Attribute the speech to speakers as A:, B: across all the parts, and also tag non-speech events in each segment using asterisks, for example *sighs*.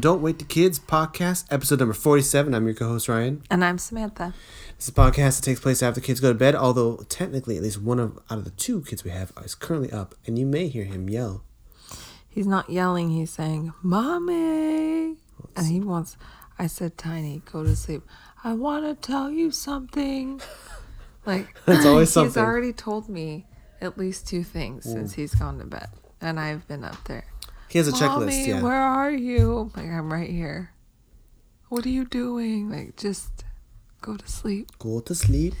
A: Don't Wait to Kids podcast, episode number 47. I'm your co host, Ryan.
B: And I'm Samantha.
A: This is a podcast that takes place after kids go to bed, although technically at least one of out of the two kids we have is currently up, and you may hear him yell.
B: He's not yelling, he's saying, Mommy. And he wants, I said, Tiny, go to sleep. I want to tell you something. *laughs* Like,
A: That's always *laughs* something.
B: he's already told me at least two things since he's gone to bed. And I've been up there.
A: He has a checklist,
B: Mommy,
A: yeah.
B: where are you? Like, I'm right here. What are you doing? Like, just go to sleep.
A: Go to sleep.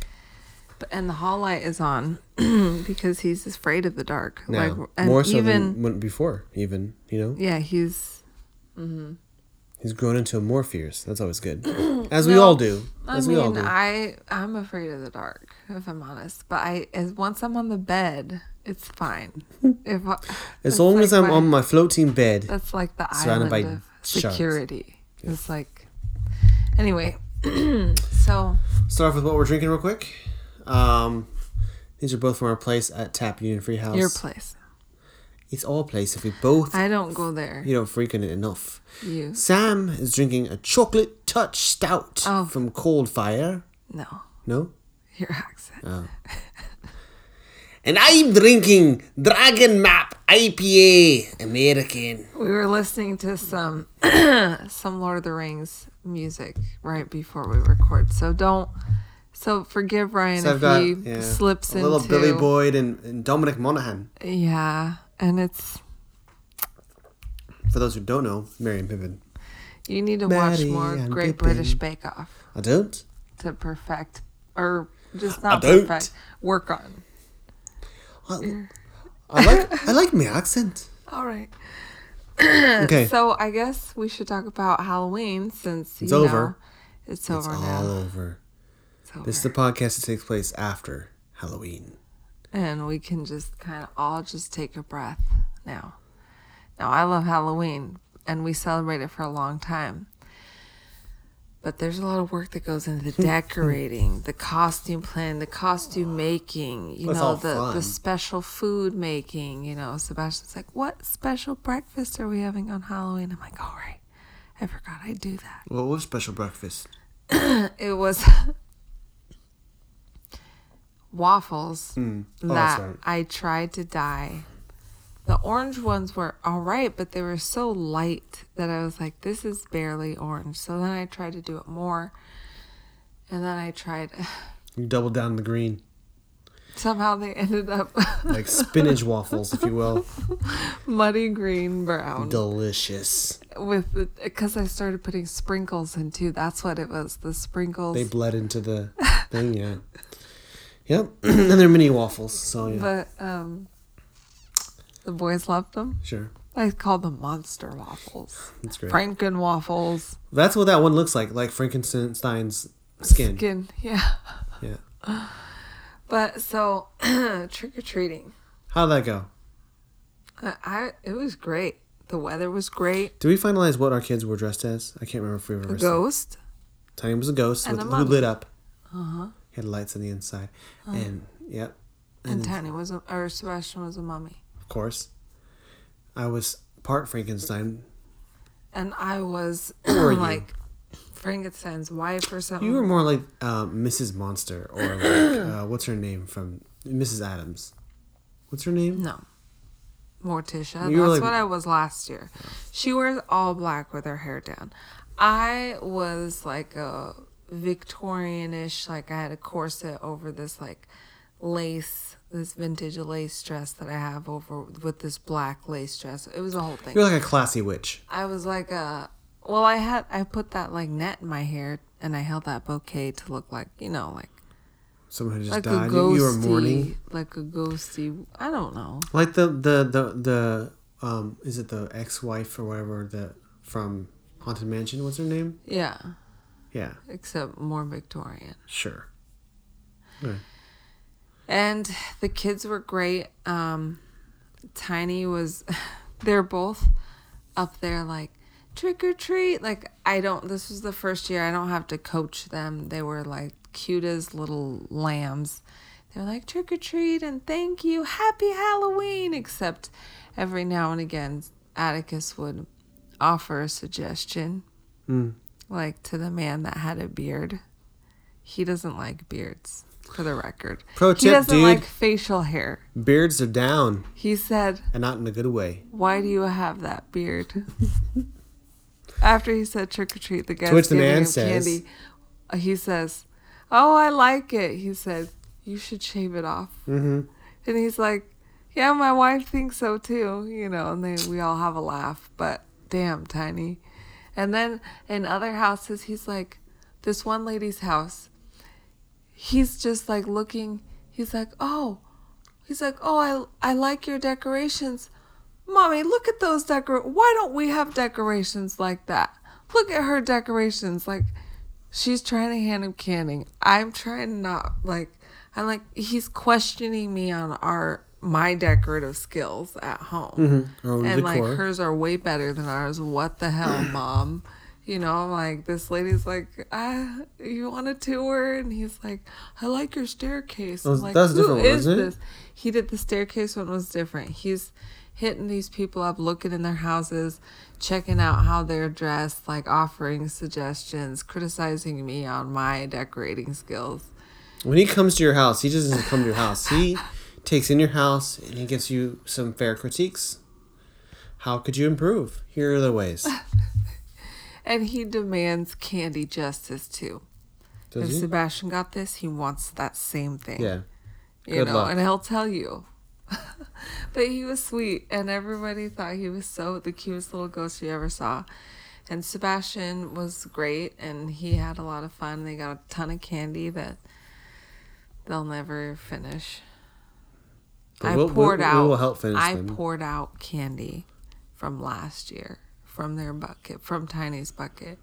B: But, and the hall light is on *clears throat* because he's afraid of the dark.
A: Now,
B: like, and
A: more so
B: even,
A: than before, even, you know?
B: yeah, he's mm-hmm.
A: He's grown into more fears. That's always good. *clears throat* As we
B: No,
A: all do.
B: I mean,
A: we all do.
B: I I'm afraid of the dark, if I'm honest. But I, as once I'm on the bed, it's fine. *laughs* if I,
A: as long
B: like
A: as I'm
B: my-
A: on my floating bed.
B: that's like the island of security. It's like, anyway. *clears throat* so
A: Start off with what we're drinking real quick. Um, these are both from our place at Tap Union Free House.
B: your place.
A: It's all place if we both
B: I don't go there.
A: you don't freaking it enough.
B: You
A: Sam is drinking a chocolate touch stout
B: Oh.
A: from Cold Fire.
B: no,
A: No?
B: your accent.
A: Oh. *laughs* and I'm drinking Dragon Map IPA American.
B: We were listening to some *clears throat* some Lord of the Rings music right before we record, so don't. So forgive Ryan
A: So
B: if
A: got
B: he
A: yeah,
B: slips
A: a
B: into
A: little Billy Boyd and, and Dominic Monaghan.
B: Yeah, and it's
A: For those who don't know, Merry and Pippin.
B: you need to watch more Great
A: Pippin.
B: British Bake Off
A: I don't.
B: to perfect or just not
A: don't.
B: perfect. Work on.
A: I, I like *laughs* I like my accent.
B: All right. *clears throat* *clears throat*
A: Okay.
B: So I guess we should talk about Halloween since
A: It's
B: you
A: over.
B: know it's over
A: it's
B: now.
A: all over.
B: It's over.
A: This is the podcast that takes place after Halloween.
B: and we can just kind of all just take a breath now. Now, I love Halloween and we celebrate it for a long time. But there's a lot of work that goes into the *laughs* decorating, the costume planning, the costume making, you
A: it's
B: know, the,
A: fun.
B: the special food making. You know, Sebastian's like, What special breakfast are we having on Halloween? I'm like, All right, I forgot I do that.
A: What special breakfast? *clears throat*
B: It was *laughs* waffles
A: Mm. Oh,
B: that. I tried to dye. The orange ones were all right, but they were so light that I was like, this is barely orange. So then I tried to do it more. And then I tried, *sighs*
A: You double down the green,
B: somehow they ended up *laughs*
A: like spinach waffles, if you will. *laughs*
B: muddy green brown
A: Delicious.
B: with because I started putting sprinkles in too. That's what it was. The sprinkles.
A: They bled into the *laughs* thing, yeah. Yep. *clears throat* and they're mini waffles, so yeah,
B: but um, the boys loved them.
A: sure.
B: I call them monster waffles.
A: That's great.
B: Franken waffles.
A: That's what that one looks like, like Frankenstein's skin.
B: Skin, yeah.
A: Yeah.
B: But so *clears throat* trick or treating,
A: How'd that go?
B: I, I it was great. The weather was great.
A: Did we finalize what our kids were dressed as? I can't remember if we ever
B: A ghost.
A: Tiny was a ghost
B: And
A: with,
B: a
A: who lit up.
B: Uh huh.
A: He had lights on the inside. And, yep,
B: And Tiny was a, or Sebastian was a mummy,
A: course. I was part Frankenstein.
B: and I was *clears throat* like Frankenstein's wife or something.
A: You were more like um, Mrs. Monster, or like, uh, *clears throat* what's her name from Mrs. Addams? What's her name?
B: no. Morticia.
A: You
B: That's
A: like-
B: what I was last year. She wears all black with her hair down. I was like a Victorian-ish, like I had a corset over this like lace, this vintage lace dress that I have over with this black lace dress. It was a whole thing.
A: You're like a classy witch.
B: I was like a well, I had I put that like net in my hair and I held that bouquet to look like you know like
A: Someone who just
B: like a
A: died.
B: ghosty,
A: You, were mourning.
B: like a ghosty. I don't know.
A: Like the, the, the, the, um, is it the ex-wife or whatever that from Haunted Mansion? What's her name?
B: Yeah,
A: Yeah,
B: except more Victorian.
A: sure. Right.
B: And the kids were great. Um, Tiny was, *laughs* they're both up there like trick or treat. Like I don't. This was the first year I don't have to coach them. They were like cute as little lambs. They were like trick or treat and thank you, happy Halloween. Except every now and again, Atticus would offer a suggestion,
A: Hmm.
B: like to the man that had a beard. He doesn't like beards, for the record.
A: Pro
B: he
A: tip,
B: doesn't
A: dude.
B: like facial hair.
A: Beards are down,
B: He said,
A: and not in a good way.
B: "Why do you have that beard?" *laughs* After he said trick or treat, the guy
A: To which the
B: giving
A: man
B: him
A: says-
B: candy. uh, He says, "Oh, I like it." He said, "You should shave it off."
A: Mm-hmm.
B: And he's like, "Yeah, my wife thinks so too." You know, and they we all have a laugh. But damn, tiny. And then in other houses, he's like, this one lady's house. He's just like looking. He's like, "Oh," he's like, "Oh, I I like your decorations." Mommy, look at those decor. Why don't we have decorations like that? Look at her decorations. Like, she's trying to hand him canning. I'm trying not like. I'm like he's questioning me on our my decorative skills at home, mm-hmm.
A: Oh,
B: and like hers are way better than ours. What the hell, *clears throat* mom? You know, I'm like this lady's like, ah, you want a tour? And he's like, I like your staircase. I'm like,
A: that's different
B: is
A: it?
B: this? He did the staircase one was different. He's hitting these people up, looking in their houses, checking out how they're dressed, like offering suggestions, criticizing me on my decorating skills.
A: When he comes to your house, he doesn't come to your house. He *laughs* takes in your house and he gives you some fair critiques. How could you improve? Here are the ways. *laughs*
B: And he demands candy justice too. if
A: he?
B: Sebastian got this, he wants that same thing.
A: Yeah.
B: you
A: Good
B: know,
A: luck.
B: and he'll tell you. *laughs* but he was sweet, and everybody thought he was so the cutest little ghost you ever saw. And Sebastian was great, and he had a lot of fun. They got a ton of candy that they'll never finish.
A: But
B: I
A: we'll- we'll-
B: poured
A: we
B: out.
A: will help finish
B: I
A: them.
B: poured out candy from last year from their bucket, from Tiny's bucket.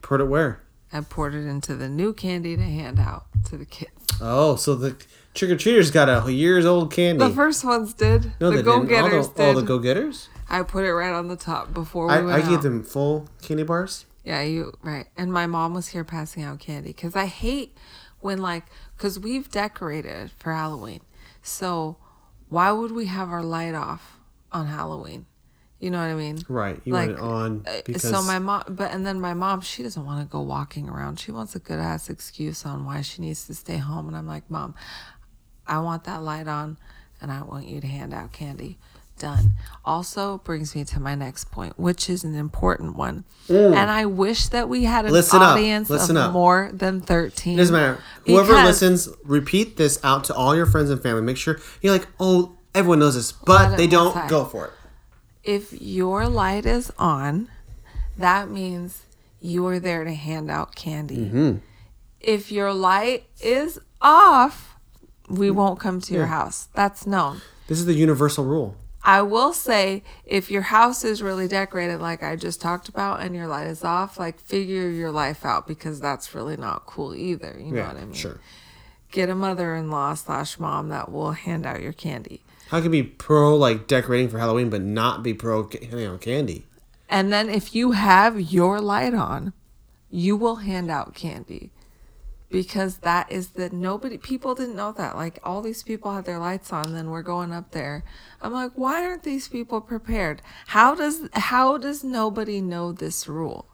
A: Poured it where?
B: I poured it into the new candy to hand out to the kids.
A: Oh, so the trick or treaters got a years old candy.
B: The first ones did.
A: no,
B: the go getters
A: the, all the go getters.
B: I put it right on the top before we
A: I,
B: went
A: I gave
B: out.
A: them full candy bars.
B: Yeah, you right. And my mom was here passing out candy because I hate when like because we've decorated for Halloween. So why would we have our light off on Halloween? You know what I mean?
A: Right. You
B: Like,
A: want it on
B: Uh,
A: because
B: so my mom, but and then my mom, she doesn't want to go walking around. She wants a good ass excuse on why she needs to stay home. And I'm like, Mom, I want that light on, and I want you to hand out candy. Done. Also brings me to my next point, which is an important one. And I wish that we had an
A: Mm. Listen up.
B: audience
A: Listen
B: of
A: up.
B: more than 13.
A: It doesn't matter. Whoever listens, repeat this out to all your friends and family. Make sure you're like, oh, everyone knows this, but they don't go for it.
B: If your light is on, that means you are there to hand out candy.
A: Mm-hmm.
B: If your light is off, we won't come to your house. That's known.
A: This is the universal rule.
B: I will say if your house is really decorated like I just talked about and your light is off, like figure your life out because that's really not cool either. You know
A: yeah,
B: what I mean?
A: sure.
B: Get a mother in law slash mom that will hand out your candy.
A: How can you be pro like decorating for Halloween, but not be pro handing out candy?
B: And then if you have your light on, you will hand out candy. Because that is the nobody people didn't know that. Like all these people had their lights on, then we're going up there. I'm like, why aren't these people prepared? How does how does nobody know this rule?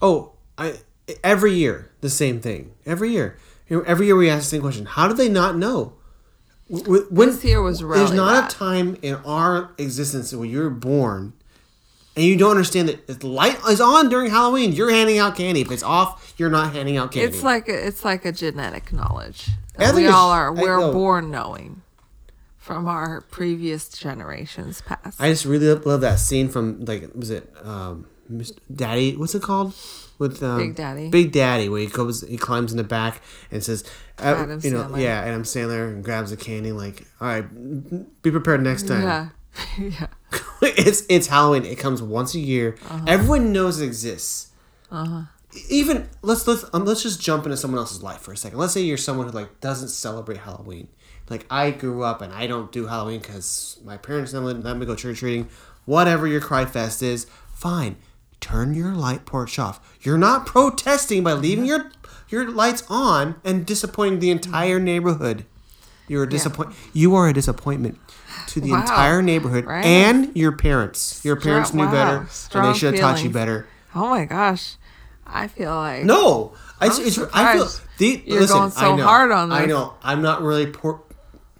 A: Oh, I every year the same thing. Every year, every year we ask the same question: How do they not know? When,
B: This year was really There's
A: not
B: bad.
A: a time in our existence when you were born, and you don't understand that if the light is on during Halloween, you're handing out candy. If it's off, you're not handing out candy.
B: It's like a, it's like a genetic knowledge. We all are. We're
A: know.
B: born knowing from our previous generations past.
A: I just really love, love that scene from like was it um Daddy? What's it called? With um,
B: Big Daddy.
A: Big Daddy, where he goes, he climbs in the back and says, uh,
B: Adam
A: you know,
B: Sandler.
A: yeah, Adam Sandler and grabs the candy like, all right, be prepared next time.
B: yeah, *laughs* yeah. *laughs*
A: it's it's Halloween. It comes once a year.
B: Uh-huh.
A: Everyone knows it exists. Even let's let's um, let's just jump into someone else's life for a second. Let's say you're someone who like doesn't celebrate Halloween. Like I grew up and I don't do Halloween because my parents never let let me go trick or treating. Whatever your cry fest is, fine. Turn your light porch off. You're not protesting by leaving your your lights on and disappointing the entire neighborhood. You're a disappoint. You are a disappointment to the
B: Wow.
A: entire neighborhood
B: Right.
A: and your parents. Your parents knew
B: wow.
A: better, and they should have taught you better.
B: Oh my gosh, I feel like
A: No, I,
B: I'm
A: it's, it's, I feel the,
B: you're
A: listen,
B: going so
A: I know,
B: hard on
A: I know. I'm not really pro,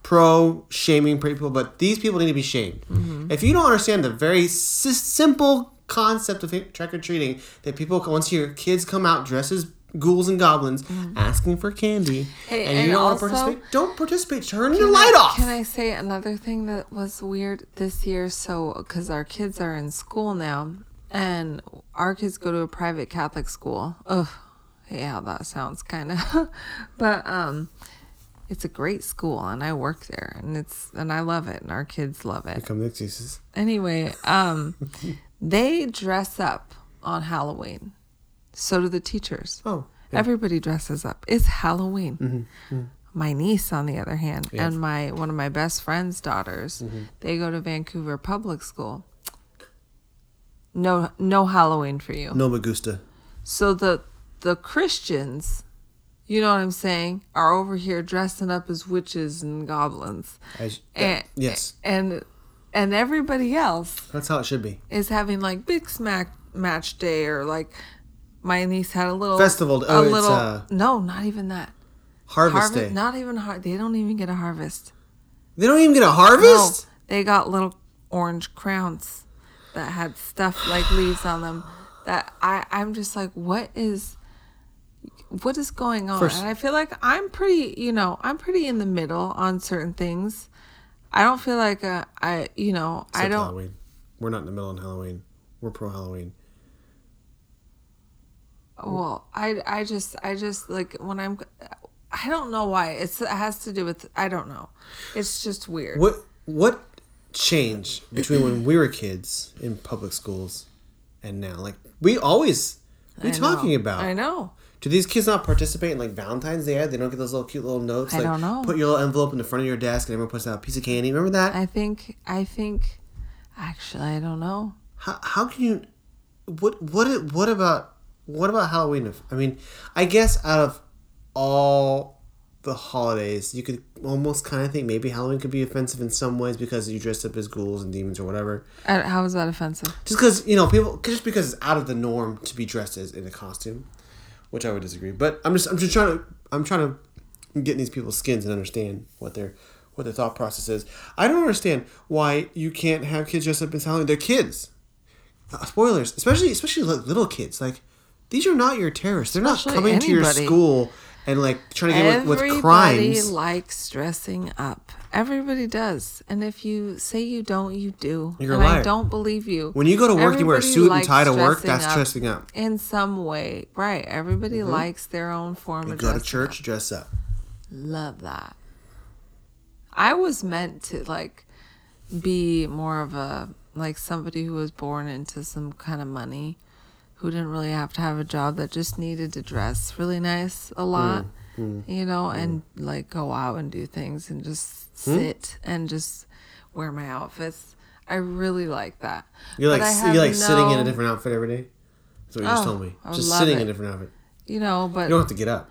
A: pro shaming people, but these people need to be shamed.
B: Mm-hmm.
A: If you don't understand the very si- simple concept of trick or treating, that people once your kids come out dressed as ghouls and goblins asking for candy,
B: Mm-hmm. Hey,
A: and,
B: and
A: you don't want to participate, don't participate. Turn your light
B: I-
A: off.
B: Can I say another thing that was weird this year? So, because our kids are in school now, and our kids go to a private Catholic school. Ugh, yeah, that sounds kind of, *laughs* but um, it's a great school, and I work there, and it's and I love it, and our kids love it.
A: Come the excuses.
B: Anyway, um, *laughs* they dress up on Halloween. So do the teachers.
A: Oh,
B: Everybody dresses up. It's Halloween. Mm-hmm, mm-hmm. My niece, on the other hand,
A: Yeah.
B: and my one of my best friend's daughters, mm-hmm. they go to Vancouver Public School. No, no Halloween for you.
A: no Magusta.
B: So the the Christians, you know what I'm saying, are over here dressing up as witches and goblins, and
A: yes,
B: and and everybody else
A: that's how it should be.
B: is having like big smack match day or like my niece had a little
A: Festival-
B: A
A: oh, it's,
B: little
A: uh,
B: no, not even that.
A: Harvest, Day.
B: Not even har They don't even get a harvest.
A: They don't even get a
B: No,
A: harvest.
B: they got little orange crowns that had stuff like leaves on them. That I I'm just like, what is. What is going on?
A: First-
B: and I feel like I'm pretty, you know, I'm pretty in the middle on certain things. I don't feel like uh, I, you know, I don't.
A: Halloween. We're not in the middle of Halloween. We're pro Halloween.
B: Well, I I just I just like when I'm I don't know why. It's it has to do with I don't know. It's just weird.
A: What what change between when we were kids in public schools and now? Like we always we talking about.
B: I know.
A: Do these kids not participate in like Valentine's Day? They don't get those little cute little notes.
B: I
A: like,
B: don't know.
A: Put your little envelope in the front of your desk, and everyone puts out a piece of candy. Remember that?
B: I think I think actually I don't know.
A: how, how can you? What what what about what about Halloween? If I mean, I guess out of all the holidays, you could almost kind of think maybe Halloween could be offensive in some ways because you dressed up as ghouls and demons or whatever.
B: Uh, how is that offensive?
A: Just because you know people, just because it's out of the norm to be dressed as in a costume, which I would disagree. But I'm just I'm just trying to I'm trying to get in these people's skins and understand what their what their thought process is. I don't understand why you can't have kids dressed up as Halloween. They're kids. Uh, spoilers, especially especially like little kids. Like these are not your terrorists. They're not
B: Especially
A: coming to your school and like trying to get with,
B: Everybody
A: with crimes.
B: Everybody likes dressing up. Everybody does. And if you say you don't, you do.
A: You're a liar.
B: I don't believe you.
A: When you go to work, you wear a suit and tie to work. That's
B: up
A: dressing up.
B: In some way. Right. Everybody mm-hmm. likes their own form of dress.
A: You
B: of
A: go to church, dress up.
B: Love that. I was meant to like be more of a like somebody who was born into some kind of money who didn't really have to have a job that just needed to dress really nice a mm, lot, mm, you know, mm. and like go out and do things and just hmm? sit and just wear my outfits. I really like that.
A: You're like you
B: have
A: like sitting in a different outfit every day. That's what you just
B: Oh,
A: told me. Just sitting
B: it.
A: in a different outfit.
B: you know, but
A: You don't have to get up.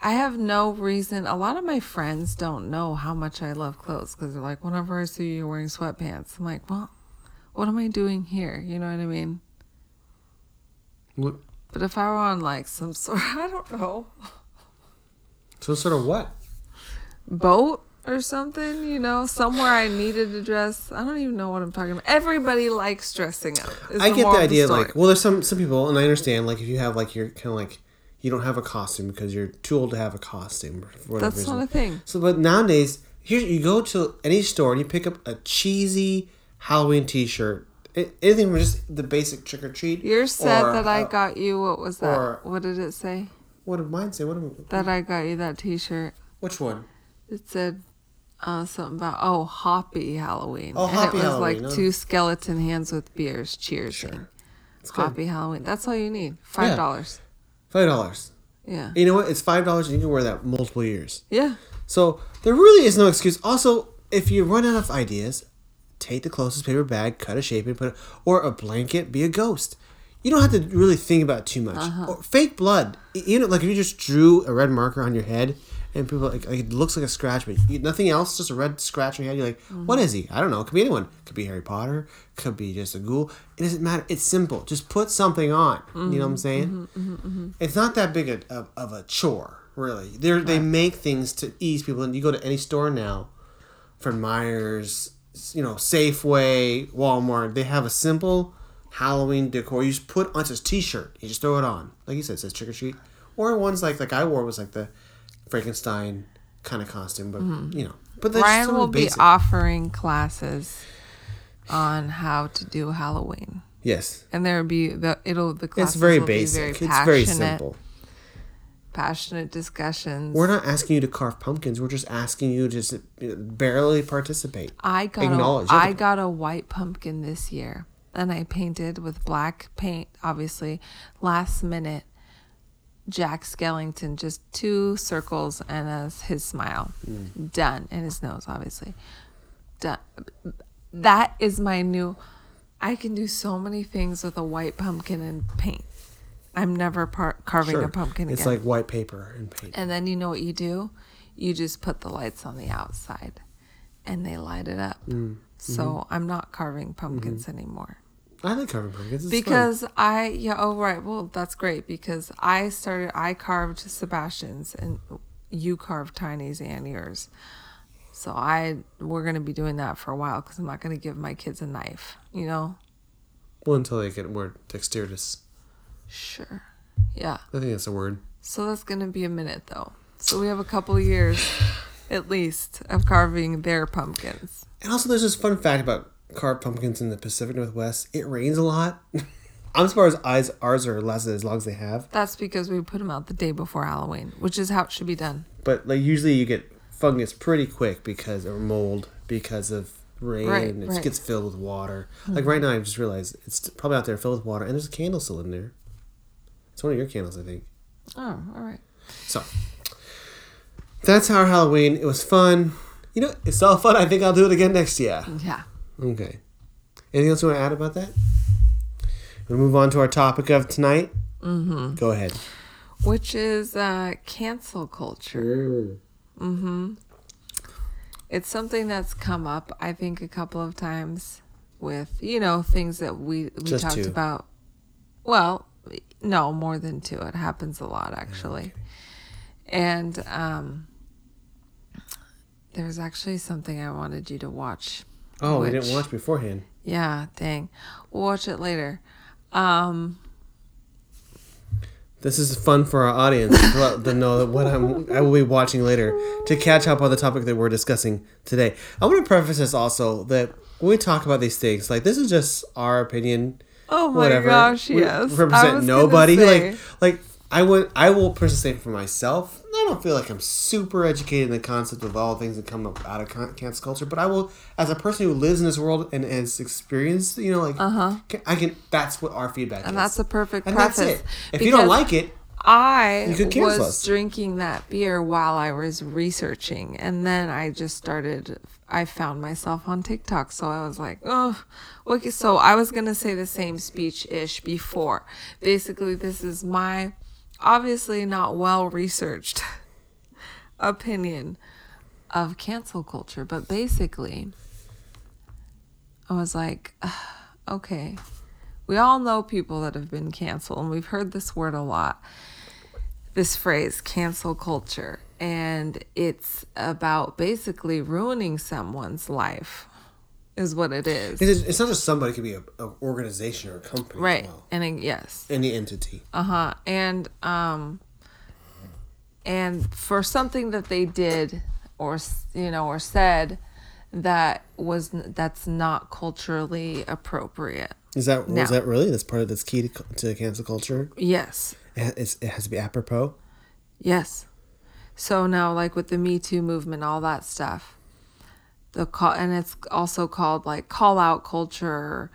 B: I have no reason. A lot of my friends don't know how much I love clothes because they're like, whenever I see you wearing sweatpants, I'm like, well, what am I doing here? You know what I mean?
A: What?
B: But if I were on like some sort, *laughs* I don't know,
A: So sort of what?
B: boat or something, you know, somewhere I needed to dress. I don't even know what I'm talking about. Everybody likes dressing up.
A: I get the idea.
B: story.
A: like, well, there's some some people, and I understand. Like, if you have like you're kind of like you don't have a costume because you're too old to have a costume. For whatever
B: that's
A: reason.
B: not a thing.
A: So, but nowadays, here you go to any store and you pick up a cheesy Halloween T-shirt, anything from just the basic trick or treat.
B: You're sad
A: or,
B: that I
A: uh,
B: got you. What was that?
A: or-
B: what did it say?
A: What did mine say? What? Am,
B: That I got you that T-shirt.
A: which one?
B: It said uh, something about oh Hoppy Halloween.
A: Oh, Hoppy and
B: it was
A: Halloween,
B: like
A: huh?
B: two skeleton hands with beers.
A: It's good.
B: Hoppy Halloween. That's all you need. Five dollars.
A: Five dollars.
B: Yeah.
A: You know what? It's five dollars, and you can wear that multiple years.
B: Yeah.
A: So there really is no excuse. Also, if you run out of ideas, take the closest paper bag, cut a shape, and put it, or a blanket, be a ghost. You don't have to really think about it too much.
B: Uh-huh.
A: Or fake blood. You know, like if you just drew a red marker on your head and people like, like it looks like a scratch, but you, nothing else, just a red scratch on your head. You're like, mm-hmm. "What is he? I don't know. It could be anyone. Could be Harry Potter. Could be just a ghoul. It doesn't matter. It's simple. Just put something on. You know what I'm mm-hmm. saying? Mm-hmm. It's not that big a, of, of a chore, really. They they make things to ease people. And you go to any store now, Fred Meyers, you know, Safeway, Walmart, they have a simple Halloween decor. You just put on just T-shirt. You just throw it on, like you said, it says trick or treat. Or ones like like I wore was like the Frankenstein kind of costume, but mm-hmm. you know, but that's
B: Ryan will be offering classes on how to do Halloween.
A: Yes,
B: And there'll be the it'll the classes
A: it's very
B: will be
A: basic.
B: very
A: it's
B: passionate,
A: very simple.
B: Passionate discussions.
A: We're not asking you to carve pumpkins. We're just asking you to just barely participate.
B: I got
A: acknowledge.
B: a, I got a white pumpkin this year, and I painted with black paint. Obviously, last minute. Jack Skellington, just two circles and a, his smile,
A: Mm.
B: done, and his nose, obviously, done. That is my new. I can do so many things with a white pumpkin and paint. I'm never par- carving
A: Sure.
B: a pumpkin again.
A: It's
B: again.
A: like white paper and paint.
B: And then you know what you do? You just put the lights on the outside and they light it up.
A: Mm,
B: So
A: mm-hmm.
B: I'm not carving pumpkins anymore.
A: I like carving pumpkins. It's fun.
B: Because I, yeah, oh, right. Well, that's great because I started, I carved Sebastian's and you carved Tiny's and yours. So I, we're going to be doing that for a while because I'm not going to give my kids a knife, you know?
A: well, until they get more dexterous.
B: Sure. Yeah.
A: I think that's a word.
B: So that's going to be a minute though. So we have a couple years at least of carving their pumpkins.
A: And also, there's this fun fact about carved pumpkins in the Pacific Northwest. It rains a lot. *laughs* I'm surprised ours, ours are lasted as long as they have.
B: That's because we put them out the day before Halloween, which is how it should be done.
A: But like usually, you get fungus pretty quick because or mold because of rain.
B: Right,
A: it
B: right. Mm-hmm.
A: gets filled with water. Like right now, I just realized it's probably out there filled with water, and there's a candle still in there. It's one of your candles, I think.
B: Oh, all right.
A: So that's our Halloween. It was fun. You know, it's all fun. I think I'll do it again next year.
B: Yeah.
A: Okay. Anything else you want to add about that? We move on to our topic of tonight. Mm-hmm. Go ahead.
B: Which is uh, cancel culture. Mhm. It's something that's come up, I think, a couple of times with, you know, things that we, we
A: Just
B: talked
A: two.
B: about. Well, no, more than two. It happens a lot, actually. And um, there's actually something I wanted you to watch.
A: Oh, we didn't watch beforehand.
B: Yeah, dang. We'll watch it later. Um,
A: This is fun for our audience to know that what I'm I will be watching later to catch up on the topic that we're discussing today. I want to preface this also that when we talk about these things, like this is just our opinion.
B: Oh my
A: whatever.
B: gosh,
A: We
B: yes. I
A: represent nobody. Like like I would I will personally say for myself, I don't feel like I'm super educated in the concept of all things that come up out of con- cancel culture, but I will as a person who lives in this world and has experienced, you know, like uh-huh. I can that's what our feedback
B: and
A: is.
B: that's a perfect
A: and
B: preface.
A: that's it. If you don't like it,
B: I
A: You could cancel
B: was
A: us.
B: drinking that beer while I was researching, and then I just started. I found myself on TikTok, so I was like, "Oh, okay." So I was gonna say the same speech ish before. Basically, this is my obviously not well researched *laughs* opinion of cancel culture, but basically, I was like, okay, we all know people that have been canceled, and we've heard this word a lot. This phrase, cancel culture, and it's about basically ruining someone's life, is what it is.
A: It's, it's not just somebody; it could be an a organization or a company,
B: Right.
A: As well.
B: And yes.
A: Any entity.
B: Uh huh. And um, and for something that they did or you know or said that was that's not culturally appropriate.
A: Is that
B: No.
A: was that really? That's part of that's key to, to cancel culture.
B: Yes.
A: It, has to be apropos.
B: Yes. So now, like with the Me Too movement, all that stuff, the call, and it's also called like call out culture,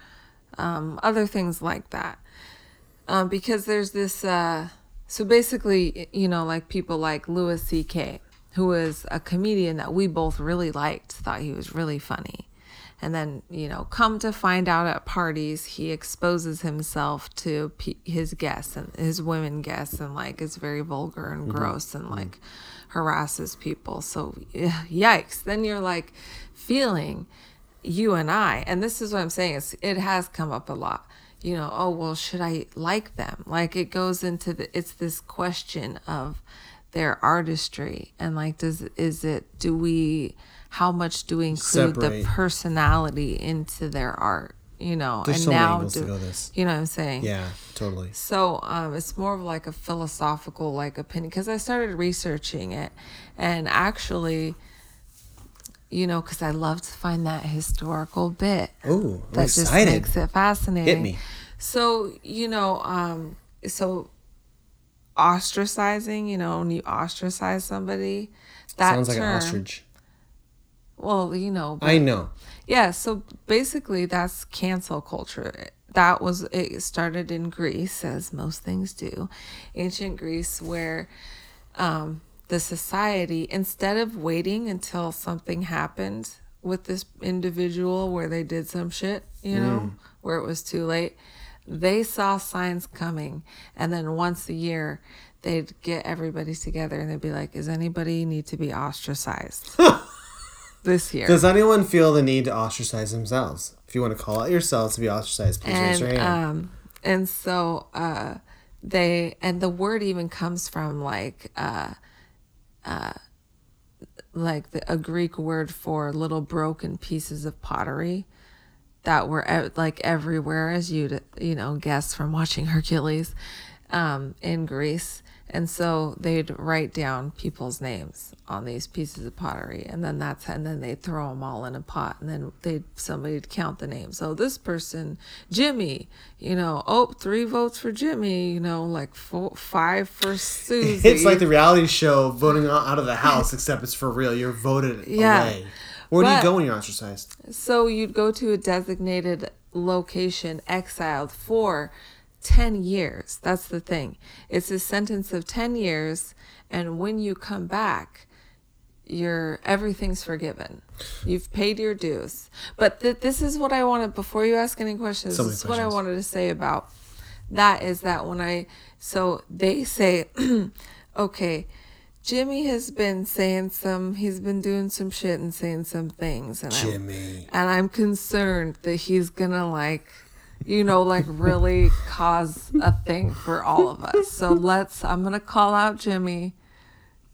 B: um, other things like that. Um, because there's this, uh, so basically, you know, like people like Louis C.K., who is a comedian that we both really liked, thought he was really funny. And then, you know, come to find out at parties, he exposes himself to pe- his guests and his women guests and like is very vulgar and mm-hmm. gross and mm-hmm. like harasses people. So, yikes. Then you're like feeling you and I, and this is what I'm saying, is it has come up a lot. You know, oh well, should I like them? Like it goes into the it's this question of their artistry and like does is it do we how much do we include
A: Separate.
B: the personality into their art? You know,
A: There's
B: and
A: so
B: now
A: to
B: do, you know what I'm saying?
A: Yeah, totally.
B: So um, it's more of like a philosophical like opinion because I started researching it, and actually, you know, because I love to find that historical bit
A: Ooh,
B: that just
A: excited.
B: makes it fascinating.
A: Hit me.
B: So you know, um, so ostracizing, you know, when you ostracize somebody, that
A: Sounds like
B: term.
A: an ostrich.
B: Well, you know, but-
A: I know.
B: yeah, so basically that's cancel culture. That was it started in Greece as most things do. Ancient Greece where um the society instead of waiting until something happened with this individual where they did some shit, you know, where it was too late, they saw signs coming and then once a year they'd get everybody together and they'd be like, "Is anybody need to be ostracized?" *laughs* this year.
A: Does anyone feel the need to ostracize themselves? If you want to call out yourselves to be ostracized, please raise your hand.
B: um and so uh they and the word even comes from like uh uh like the, a greek word for little broken pieces of pottery that were ev- like everywhere as you'd you know guess from watching *laughs* hercules um in greece and so they'd write down people's names on these pieces of pottery and then that's and then they'd throw them all in a pot and then they'd somebody'd count the names so this person jimmy you know oh three votes for jimmy you know like four, five for *laughs* susie
A: it's like the reality show voting out of the house, except it's for real. You're voted *laughs*
B: Yeah.
A: away. Where do you go when you're ostracized?
B: So you'd go to a designated location, exiled for 10 years. That's the thing. It's a sentence of 10 years, and when you come back, you're everything's forgiven. You've paid your dues. But th- this is what I wanted before you ask any questions.
A: So
B: this is what I wanted to say about that is that when I so they say *clears throat* okay, Jimmy has been saying some he's been doing some shit and saying some things and I'm, and I'm concerned that he's gonna like you know like really cause a thing for all of us. So let's I'm gonna call out Jimmy.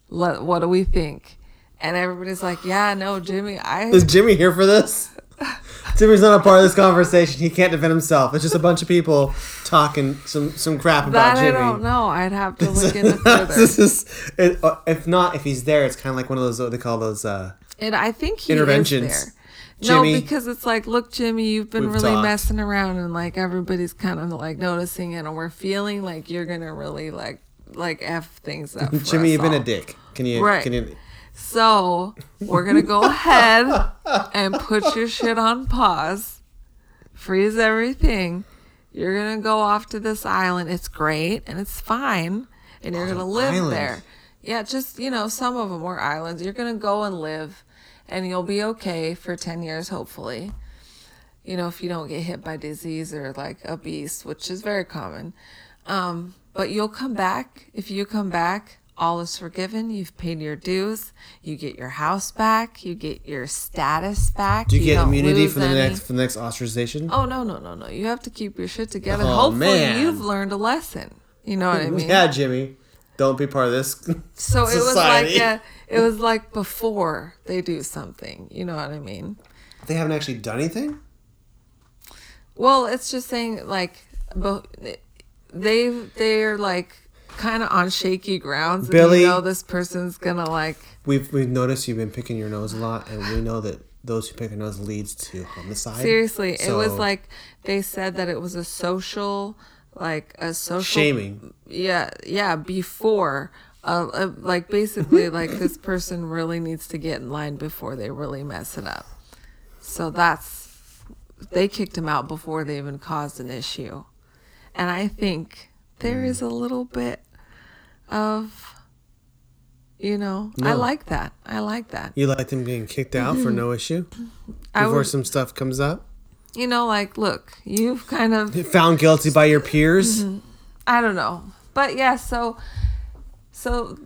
B: Let what do we think? And everybody's like, Yeah, no, Jimmy, I
A: Is Jimmy here for this? Jimmy's not a part of this conversation. He can't defend himself. It's just a bunch of people talking some some crap about
B: that I
A: Jimmy.
B: don't know. I'd have to look *laughs* into further.
A: this is, it, uh, if not, if he's there, it's kind of like one of those what they call those. Uh,
B: And I think he
A: Interventions.
B: is there.
A: Jimmy,
B: no, because it's like, look, Jimmy, you've been really
A: talked.
B: messing around, and like everybody's kind of like noticing it, and we're feeling like you're gonna really like like f things up. *laughs*
A: Jimmy, you've been a dick. Can you?
B: Right.
A: Can you?
B: So we're gonna go ahead and put your *laughs* shit on pause, freeze everything. You're gonna go off to this island. It's great and it's fine, and you're gonna live
A: island.
B: there. Yeah, just you know, some of them were islands. You're gonna go and live, and you'll be okay for ten years, hopefully. You know, if you don't get hit by disease or like a beast, which is very common. Um, but you'll come back. If you come back, all is forgiven. You've paid your dues. You get your house back. You get your status back.
A: Do you, get immunity for the
B: any-
A: next for the next ostracization?
B: Oh no no no no! You have to keep your shit together.
A: Oh,
B: Hopefully,
A: man.
B: you've learned a lesson. You know what I *laughs* mean?
A: Yeah, Jimmy. Don't be part of this. *laughs*
B: So it was like a, it was like before they do something. You know what I mean?
A: they haven't actually done anything.
B: Well, it's just saying like, they they're like kind of on shaky grounds. and
A: Billy-
B: you know this person's gonna like.
A: We've we've noticed you've been picking your nose a lot, and we know that those who pick their nose leads to homicide.
B: Seriously, it was like they said that it was a social, like a social
A: shaming.
B: Yeah, yeah. Before, uh, uh, like basically, like this person really needs to get in line before they really mess it up. So that's they kicked him out before they even caused an issue, and I think there is a little bit of You know, I like that. I like that.
A: You like them being kicked out for no issue before
B: would,
A: some stuff comes up?
B: You know, like, look, you've kind of *laughs*
A: Found guilty by your peers?
B: I don't know. But yeah, so so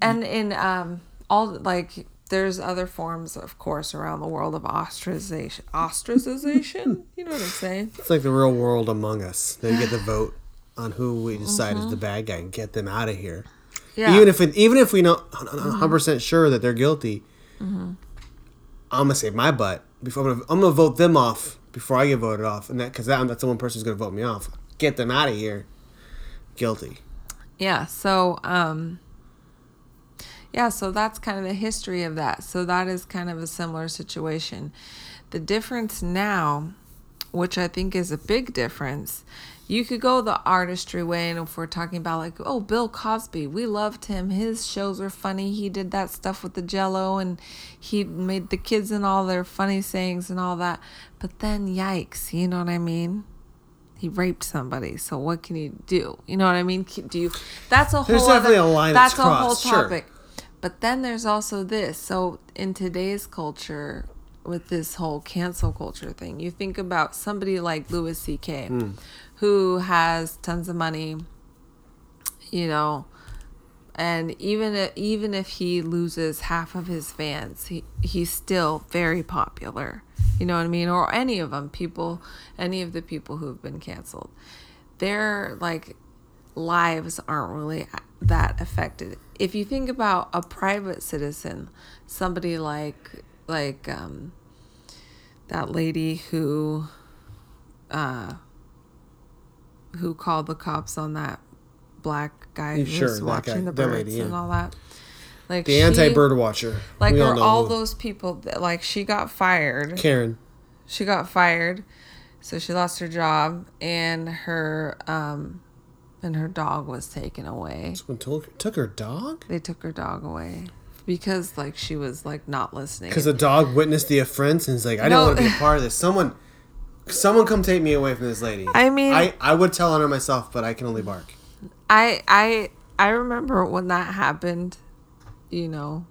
B: and in um all like there's other forms of course around the world of ostracization ostracization *laughs* you know what i'm saying
A: It's like the real world among us. They get the *laughs* vote on who we decide
B: Uh-huh.
A: is the bad guy and get them out of here.
B: yeah
A: Even if it, even if we know 100 percent sure that they're guilty,
B: Mm-hmm.
A: I'm gonna save my butt before I'm gonna, I'm gonna vote them off before I get voted off, and that because that, that's the one person who's gonna vote me off. Get them out of here. Guilty.
B: yeah so um yeah so that's kind of the history of that so that is kind of a similar situation the difference now which i think is a big difference you could go the artistry way and if we're talking about like oh bill cosby we loved him. His shows were funny. He did that stuff with the jello and he made the kids and all their funny sayings and all that. But then yikes you know what i mean? He raped somebody so what can you do? You know what i mean? Do you that's a whole
A: There's definitely
B: other,
A: a line
B: that's
A: that's
B: a whole
A: crossed, sure.
B: topic. But then there's also this. So in today's culture with this whole cancel culture thing you think about somebody like louis ck
A: Hmm.
B: Who has tons of money you know and even if, even if he loses half of his fans he, he's still very popular. You know what i mean? Or any of them people any of the people who've been canceled. Their like lives aren't really that affected. If you think about a private citizen somebody like like um that lady who uh who called the cops on that black guy who
A: Sure,
B: was watching
A: guy,
B: the birds
A: lady, yeah.
B: and all that like
A: The anti-bird watcher.
B: like
A: all
B: all those people that like she got fired
A: Karen.
B: she got fired so she lost her job and her um and her dog was taken away
A: Someone took, took her dog
B: they took her dog away because like she was like not listening
A: because the dog witnessed the offense and is like, I
B: No.
A: don't want to be a part of this. *laughs* Someone, someone, come take me away from this lady.
B: I mean-
A: I I would tell on her myself, but I can only bark.
B: I I I remember when that happened, you know,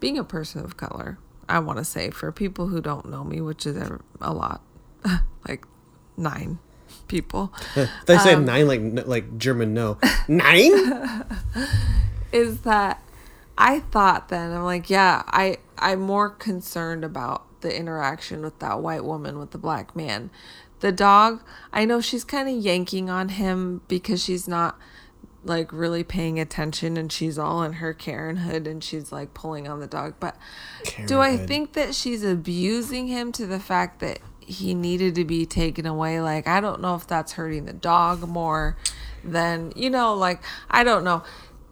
B: being a person of color. I want to say for people who don't know me, which is a lot, *laughs* like nine people, *laughs*
A: They said
B: Um,
A: nine like like German no *laughs* nine.
B: is that I thought then I'm like, yeah, I I'm more concerned about the interaction with that white woman with the black man. The dog, I know she's kind of yanking on him because she's not like really paying attention and she's all in her Karen hood and she's like pulling on the dog. But do I
A: Karenhood.
B: think that she's abusing him to the fact that he needed to be taken away? Like, I don't know if that's hurting the dog more than, you know, like, I don't know.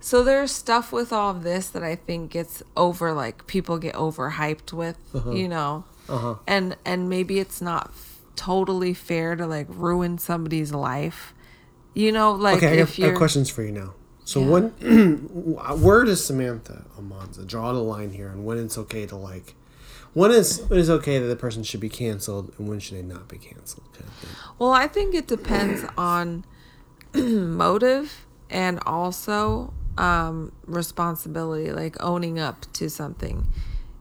B: So there's stuff with all of this that I think gets over, like, people get overhyped with, you know?
A: Uh-huh.
B: And, and maybe it's not f- totally fair to, like, ruin somebody's life. You know, like,
A: Okay, I have, I have questions for you now. So
B: Yeah.
A: when, *clears throat* where does Samantha Almanza draw the line here, and when it's okay to like, when is when is okay that the person should be canceled, and when should they not be canceled? Kind of.
B: Well, I think it depends on *clears throat* motive and also um, responsibility, like owning up to something.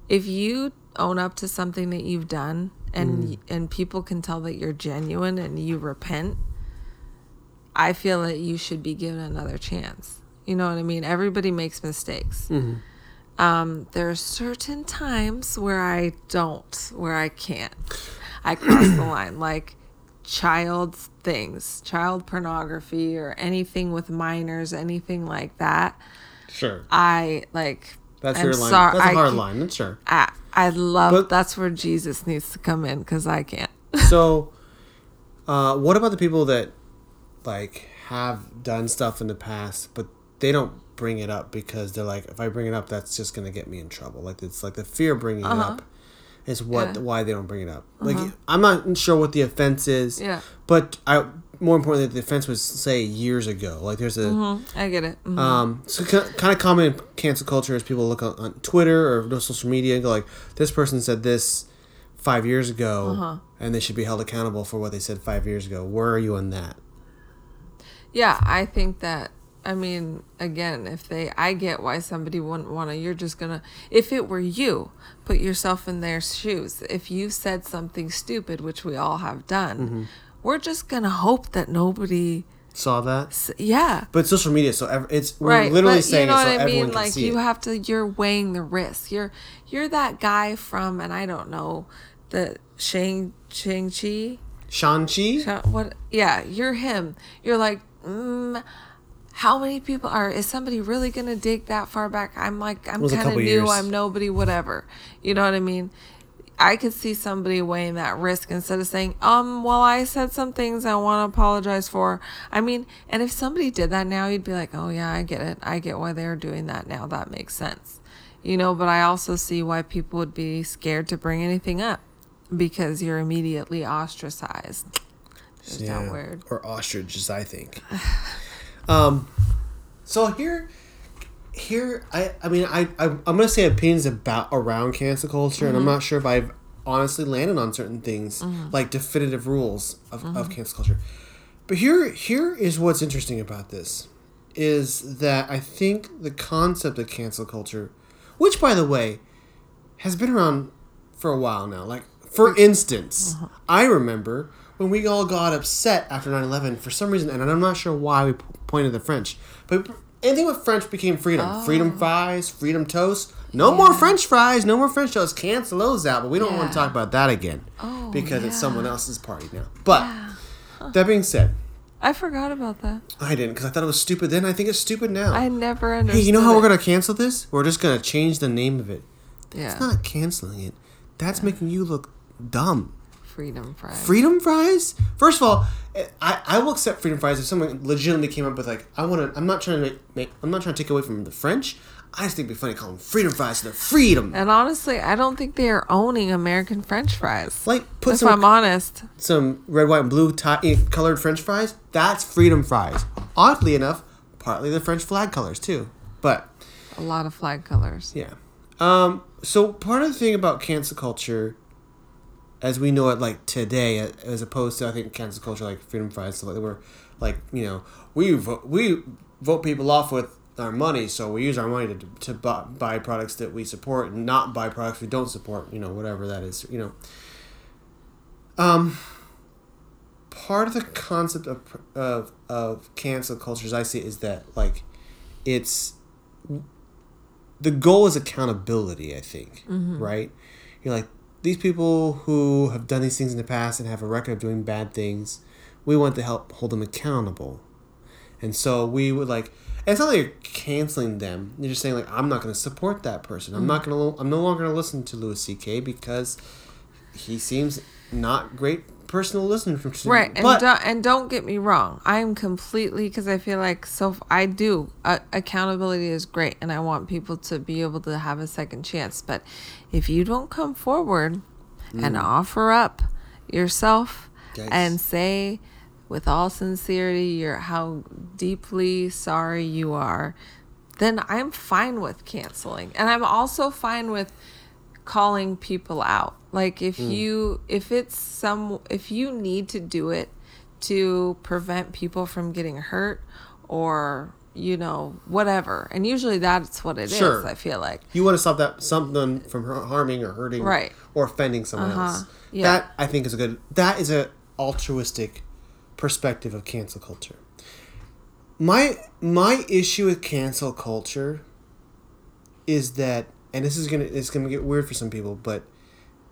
B: If you own up to something that you've done and and people can tell that you're genuine and you repent, I feel that you should be given another chance. You know what I mean? Everybody makes mistakes. Um, there are certain times where I don't, where I can't. I cross the *clears throat* line, like child things, child pornography, or anything with minors, anything like that.
A: Sure,
B: I like.
A: that's
B: I'm
A: your line.
B: sorry,
A: that's a
B: I
A: hard line. Sure.
B: I, I love.
A: But-
B: that's where Jesus needs to come in because I can't. *laughs*
A: So, uh, what about the people that like have done stuff in the past, but they don't bring it up because they're like, if I bring it up, that's just gonna get me in trouble. Like it's like the fear of bringing it up is what
B: Uh-huh. Yeah.
A: why they don't bring it up. Like I'm not sure what the offense is.
B: Yeah.
A: But I more importantly, the offense was say years ago. Like there's a.
B: Mhm, I get it. Mhm.
A: Um, so kind of common in cancel culture is people look on, on Twitter or no social media and go like, this person said this five years ago,
B: Uh-huh.
A: and they should be held accountable for what they said five years ago. Where are you on that?
B: Yeah, I think that I mean, again, if they, I get why somebody wouldn't want to. You're just gonna, if it were you, put yourself in their shoes. If you said something stupid, which we all have done,
A: Mm-hmm.
B: we're just gonna hope that nobody,
A: Saw that?
B: s- yeah,
A: But social media, so ev- it's we're
B: right.
A: literally
B: but
A: saying
B: you know
A: it so
B: what I
A: everyone
B: mean?
A: can
B: Like you
A: it.
B: have to, you're weighing the risk. You're, you're that guy from, and I don't know, the Shang Shang Chi.
A: Shang-Chi?
B: Sha- What? Yeah, you're him. You're like, mm, how many people are? Is somebody really gonna dig that far back? I'm like, I'm kind of new.
A: years.
B: I'm nobody. Whatever. You know what I mean? I could see somebody weighing that risk instead of saying, um, well, I said some things I want to apologize for. I mean, and if somebody did that now, you'd be like, oh yeah, I get it. I get why they're doing that now. That makes sense. You know, but I also see why people would be scared to bring anything up because you're immediately ostracized. Is that weird?
A: Or ostriches, I think. *sighs* *sighs* *sighs* um, so here, here, I, I mean, I, I, I'm gonna say opinions about around cancel culture, and I'm
B: Mm-hmm.
A: not sure if I've honestly landed on certain things like definitive rules of,
B: Mm-hmm.
A: of cancel culture. But here, here is what's interesting about this, is that I think the concept of cancel culture, which by the way, has been around for a while now. Like, for instance, I remember when we all got upset after 9 11 for some reason, and I'm not sure why we p- of the French, but anything with French became freedom. Oh. Freedom fries, freedom toast. No more French fries, no more French toast. Cancel those out, but we don't want to talk about that again
B: Oh,
A: because it's someone else's party now. But that being said,
B: I forgot about that.
A: I didn't because I thought it was stupid then. I think it's stupid now.
B: I never understood.
A: hey, you know how we're going to cancel this? We're just going to change the name of it.
B: Yeah.
A: It's not canceling it. That's making you look dumb.
B: Freedom fries.
A: Freedom fries? First of all, I, I will accept freedom fries if someone legitimately came up with like I want to. I'm not trying to make, make. I'm not trying to take away from the French. I just think it'd be funny to call them freedom fries. They're freedom.
B: and honestly, I don't think they are owning American French fries.
A: Like put
B: if
A: some
B: I'm honest.
A: some red, white, and blue tie, colored French fries. That's freedom fries. Oddly enough, partly the French flag colors too. But
B: A lot of flag colors.
A: Yeah. Um, so part of the thing about cancel culture, as we know it like today, as opposed to I think cancel culture like freedom fries stuff like that, where like you know we vote, we vote people off with our money, so we use our money to to buy, buy products that we support and not buy products we don't support. You know whatever that is. You know. Um. Part of the concept of of of cancel culture, as I see, it, is that like, it's the goal is accountability i think right you're like these people who have done these things in the past and have a record of doing bad things we want to help hold them accountable. And so we would like it's not like you're canceling them. You're just saying like i'm not going to support that person. I'm not mm. going to i'm no longer going to listen to louis ck because he seems not great person to listen to
B: Right, and
A: but
B: don't, and don't get me wrong. I'm completely because I feel like so I do uh, accountability is great, and I want people to be able to have a second chance. But if you don't come forward and offer up yourself and say with all sincerity you're how deeply sorry you are, then I'm fine with canceling, and I'm also fine with calling people out. Like if you if it's some if you need to do it to prevent people from getting hurt or you know whatever. And usually that's what it is.
A: Sure.
B: I feel like.
A: you want to stop that something from harming or hurting
B: Right.
A: or offending someone
B: Uh-huh.
A: else
B: Yeah.
A: that i think is a good that is a altruistic perspective of cancel culture my my issue with cancel culture is that and this is gonna it's gonna get weird for some people but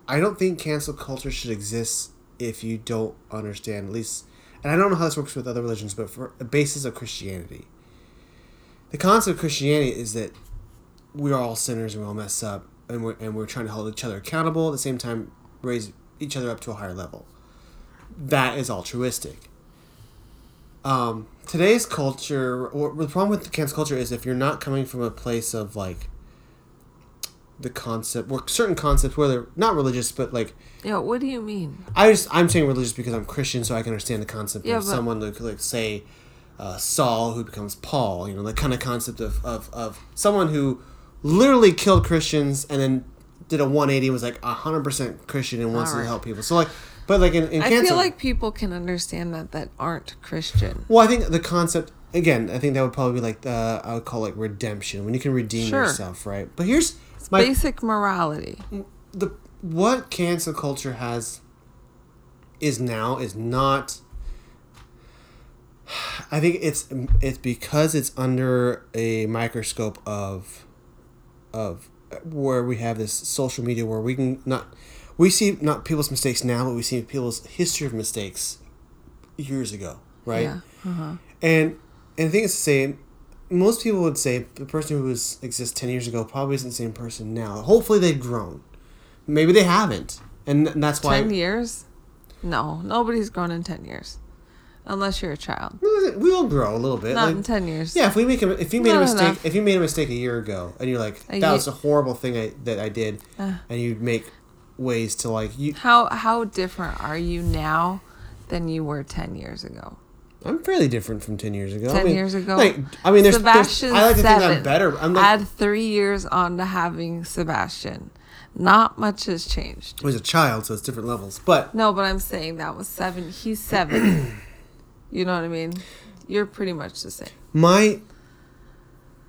A: i don't think cancel culture should exist if you don't understand at least and i don't know how this works with other religions but for a basis of christianity. The concept of christianity is that we're all sinners and we all mess up and we're, and we're trying to hold each other accountable at the same time raise each other up to a higher level. That is altruistic. Um, today's culture or the problem with the cancel culture is if you're not coming from a place of like the concept or certain concepts whether not religious but like
B: Yeah, what do you mean?
A: I just I'm saying religious because I'm Christian, so I can understand the concept
B: Yeah,
A: of
B: but-
A: someone like like say uh, Saul who becomes Paul. You know, the kind of concept of, of of someone who literally killed Christians and then did a 180 and was like hundred percent Christian and wants to help people. So like, but like in, in
B: I
A: cancel,
B: feel like people can understand that that aren't Christian.
A: well, I think the concept again, I think that would probably be like the I would call it redemption when you can redeem
B: Sure.
A: yourself, right? But here's my
B: Basic morality.
A: the what cancel culture has is now is not I think it's it's because it's under a microscope of of where we have this social media where we can not we see not people's mistakes now but we see people's history of mistakes years ago right
B: Yeah. Uh-huh.
A: and and the thing is to say, most people would say the person who was exists ten years ago probably isn't the same person now. Hopefully they've grown. Maybe they haven't, and, that's why.
B: Ten years? No, nobody's grown in ten years, unless you're a child.
A: We all grow a little bit.
B: Not
A: like-
B: in ten years.
A: yeah, if we make a, if you made a mistake,
B: enough.
A: if you made a mistake a year ago, and you're like, that was a horrible thing I, that I did,
B: Uh.
A: and you make ways to like you.
B: How how different are you now than you were ten years ago?
A: I'm fairly different from ten years ago. I
B: 10
A: mean,
B: years ago?
A: Like, I mean, there's, there's I like to think I'm better. I'm like,
B: Add three years on to having Sebastian. Not much has changed.
A: I was a child, so it's different levels. But
B: No, but I'm saying that was seven. He's seven. *clears throat* you know what I mean? You're pretty much the same.
A: my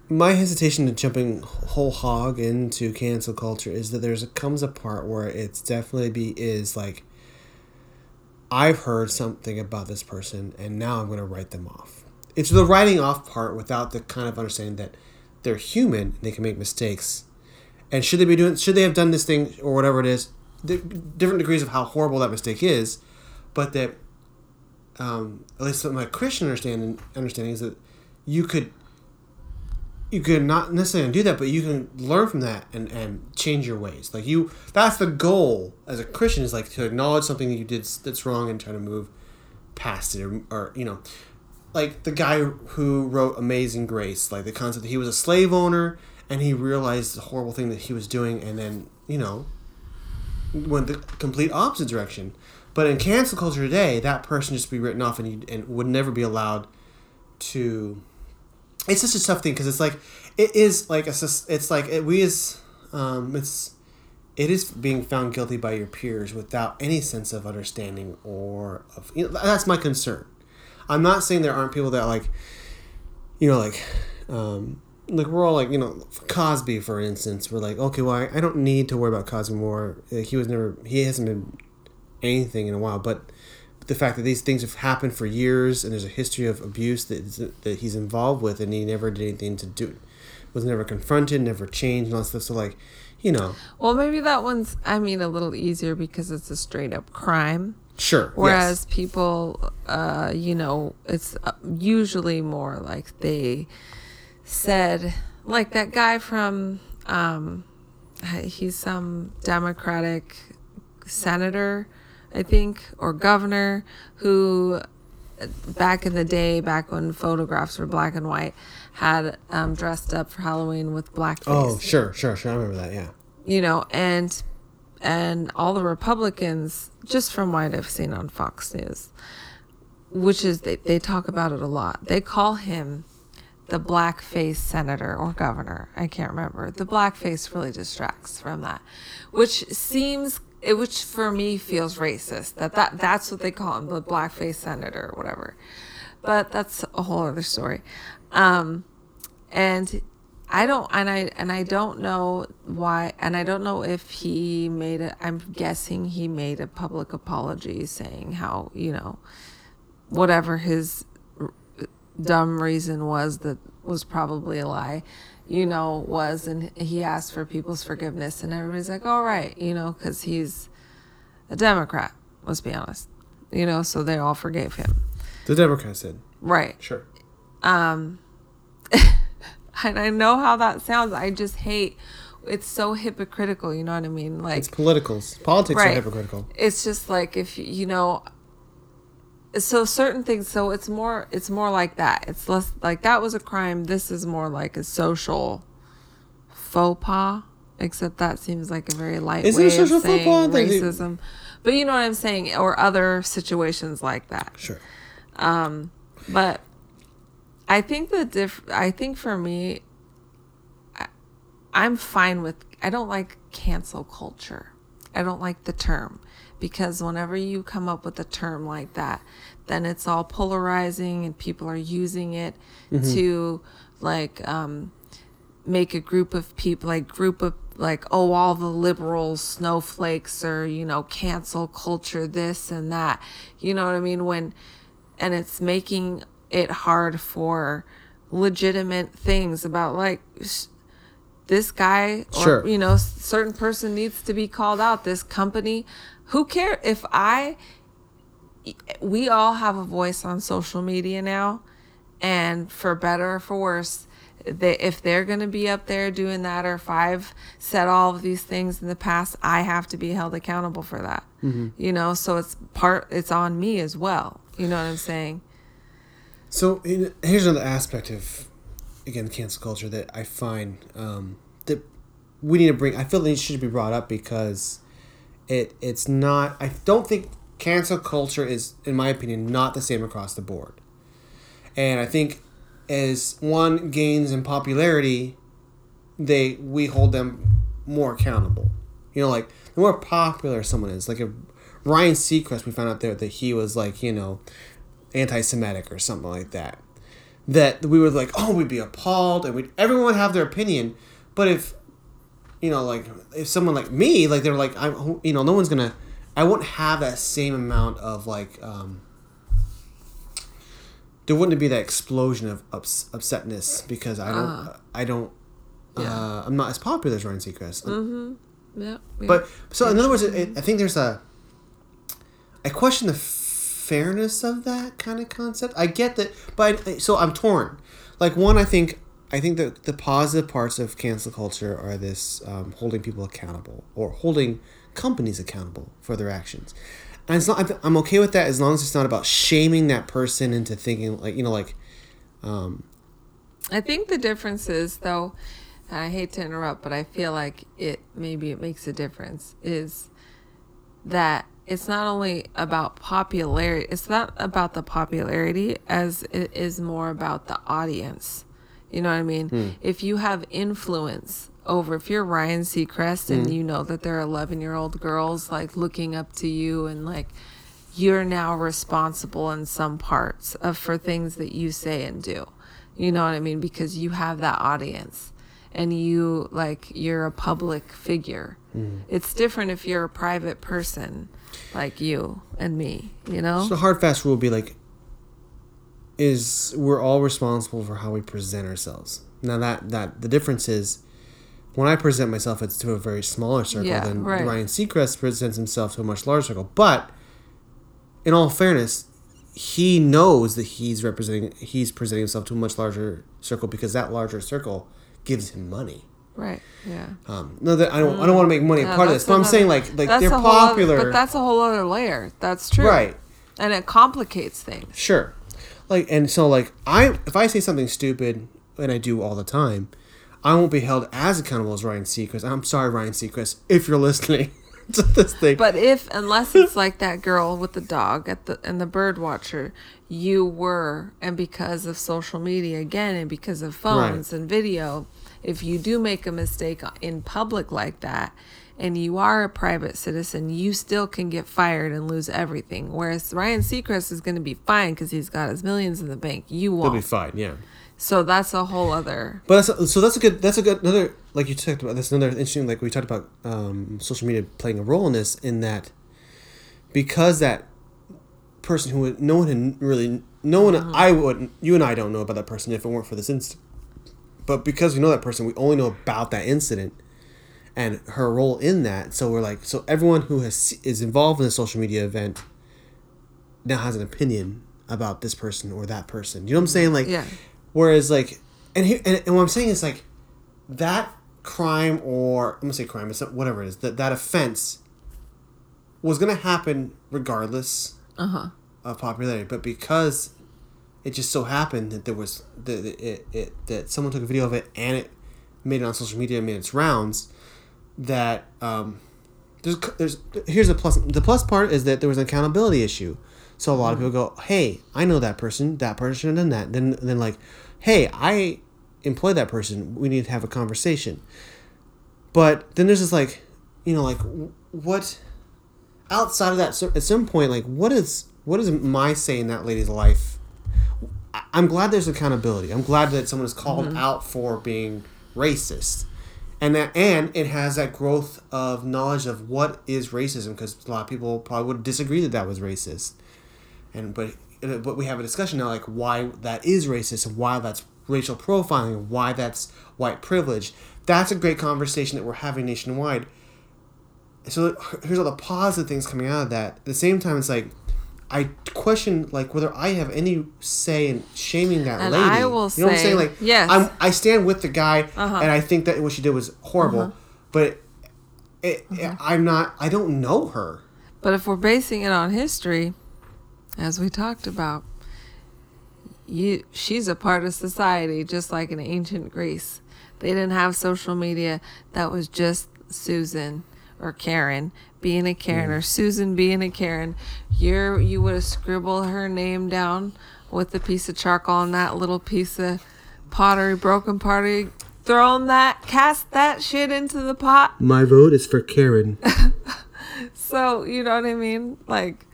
A: my hesitation to jumping whole hog into cancel culture is that there's a comes a part where it's definitely be is like I've heard something about this person and now I'm going to write them off. It's the writing off part without the kind of understanding that they're human they can make mistakes. And should they be doing should they have done this thing or whatever it is, different degrees of how horrible that mistake is, but that um, at least my Christian understanding understanding is that you could you could not necessarily do that, but you can learn from that and, and change your ways. Like you, that's the goal as a Christian is like to acknowledge something that you did that's wrong and try to move past it, or, or you know, like the guy who wrote Amazing Grace, like the concept that he was a slave owner and he realized the horrible thing that he was doing, and then you know went the complete opposite direction. But in cancel culture today, that person just be written off and you, and would never be allowed to. It's such a tough thing because it's like it is like a it's like it, we as um, it's it is being found guilty by your peers without any sense of understanding or of you know that's my concern. I'm not saying there aren't people that like you know like um, like we're all like you know Cosby for instance we're like okay well I, I don't need to worry about Cosby more Like, he was never he hasn't been anything in a while but the fact that these things have happened for years and there's a history of abuse that that he's involved with and he never did anything to do was never confronted never changed and all that stuff so like you know
B: Well, maybe that one's, I mean, a little easier because it's a straight up crime.
A: sure
B: Whereas
A: yes.
B: people, uh, you know, it's uh, usually more like they said, like that guy from, um, he's some Democratic senator, I think, or governor who back in the day, back when photographs were black and white, had um, dressed up for Halloween with blackface
A: oh sure sure sure I remember that yeah
B: you know, and and all the Republicans, just from what I've seen on Fox News, which is they, they talk about it a lot. They call him the blackface senator or governor. I can't remember. The blackface really distracts from that, which seems it which for me feels racist. That that that's what they call him, the blackface senator or whatever. But that's a whole other story. Um, and I don't and I and I don't know why and I don't know if he made a I'm guessing he made a public apology saying how, you know, whatever his dumb reason was that was probably a lie, you know, was and he asked for people's forgiveness and everybody's like, "All right," you know, cuz he's a Democrat, let's be honest. You know, so they all forgave him.
A: the Democrats did
B: Right.
A: sure
B: Um, *laughs* and I know how that sounds. I just hate. It's so hypocritical. You know what I mean? Like
A: it's politicals politics are hypocritical
B: it's just like if you know. So certain things. So it's more. It's more like that. It's less like that was a crime. This is more like a social faux pas. Except that seems like a very light
A: Is it a social
B: of
A: faux pas?
B: Racism. But you know what I'm saying, or other situations like that.
A: sure
B: Um, but I think the diff. I think for me, I, I'm fine with. I don't like cancel culture. I don't like the term because whenever you come up with a term like that, then it's all polarizing and people are using it to like um, make a group of people like group of like oh all the liberals snowflakes or you know cancel culture this and that. You know what i mean? When and it's making it hard for legitimate things about like sh- this guy or
A: Sure.
B: you know certain person needs to be called out. This company who care if i we all have a voice on social media now and for better or for worse they, if they're going to be up there doing that or if i've said all of these things in the past i have to be held accountable for that. You know so it's part it's on me as well. You know what i'm saying?
A: So in, here's another aspect of again cancel culture that I find um, that we need to bring. I feel it should be brought up because it it's not. I don't think cancel culture is, in my opinion, not the same across the board. And I think as one gains in popularity, they we hold them more accountable. You know, like the more popular someone is, like a Ryan Seacrest, we found out there that he was like you know anti-Semitic or something like that. That we were like, oh, we'd be appalled, and we'd everyone would have their opinion. But if you know, like if someone like me, like they're like, I'm, you know, no one's gonna, I won't have that same amount of like, um, there wouldn't be that explosion of ups, upsetness because I don't, I don't, uh, I'm not as popular as Ryan Seacrest.
B: yeah, yeah.
A: But so in other words, it, I think there's a. I question the fairness of that kind of concept. I get that, but I, so I'm torn. Like one, I think I think that the positive parts of cancel culture are this um, holding people accountable or holding companies accountable for their actions. And it's not. I'm- okay with that as long as it's not about shaming that person into thinking like you know like. Um,
B: I think the difference is though, I hate to interrupt, but I feel like it maybe it makes a difference is that it's not only about popularity, it's not about the popularity as it is more about the audience. You know what I mean? Hmm. If you have influence over, if you're Ryan Seacrest and hmm. you know that there are 11 year old girls like looking up to you and like you're now responsible in some parts of for things that you say and do. You know what I mean? Because you have that audience and you like you're a public figure. Hmm. It's different if you're a private person like you and me, you know?
A: So hard fast rule would be like is we're all responsible for how we present ourselves. Now that that the difference is when I present myself it's to a very smaller circle
B: Yeah,
A: than
B: right.
A: Ryan Seacrest presents himself to a much larger circle. But in all fairness, he knows that he's representing he's presenting himself to a much larger circle because that larger circle gives him money.
B: right. Yeah.
A: Um, no, that I don't. I don't want to make money a part of this, but I'm saying like like they're
B: whole other-
A: popular.
B: but that's a whole other layer. That's true.
A: Right.
B: And it complicates things.
A: Sure. Like and so like I if I say something stupid and I do all the time, I won't be held as accountable as Ryan Seacrest. I'm sorry, Ryan Seacrest, if you're listening *laughs* to this thing.
B: But if unless it's like that girl with the dog at the and the bird watcher, you were and because of social media again and because of phones and video, if you do make a mistake in public like that and you are a private citizen, you still can get fired and lose everything. Whereas Ryan Seacrest is going to be fine because he's got his millions in the bank. You
A: won't. be
B: won't.
A: fine, yeah.
B: So that's a whole other.
A: But that's, so that's a good that's a good another like you talked about that's another interesting like we talked about um, social media playing a role in this in that because that person who would, no one had really no one I wouldn't you and I don't know about that person if it weren't for this incident but because we know that person we only know about that incident and her role in that so we're like so everyone who has is involved in a social media event now has an opinion about this person or that person you know what I'm saying like
B: Yeah.
A: Whereas like, and here and, and what I'm saying is like, that crime or I'm gonna say crime, it's whatever it is that that offense was gonna happen regardless uh-huh. of popularity, but because it just so happened that there was that it, it that someone took a video of it and it made it on social media, and made its rounds. That um, there's there's here's the plus. The plus part is that there was an accountability issue. So a lot of people go, "Hey, I know that person. That person should have done that." Then then like, "Hey, I employ that person. We need to have a conversation." But then there's this like, you know, like what outside of that so at some point like what is what is my say in that lady's life i'm glad there's accountability i'm glad that someone is called out for being racist and that and it has that growth of knowledge of what is racism because a lot of people probably would disagree that that was racist. And but but we have a discussion now like why that is racist and why that's racial profiling and why that's white privilege. That's a great conversation that we're having nationwide. So here's all the positive things coming out of that. At the same time it's like i question like whether i have any say in shaming that
B: And
A: lady
B: I will
A: you know what i'm saying like
B: yes.
A: I'm, i stand with the guy
B: Uh-huh.
A: and i think that what she did was horrible but it,
B: Uh-huh.
A: i'm not i don't know her
B: But if we're basing it on history, as we talked about, you she's a part of society just like in ancient Greece. They didn't have social media. That was just Susan or Karen being a Karen or Susan being a Karen. You're you would have scribbled her name down with a piece of charcoal on that little piece of pottery, broken pottery, thrown that cast that shit into the pot. *laughs*
A: my vote is for karen
B: So you know what I mean? Like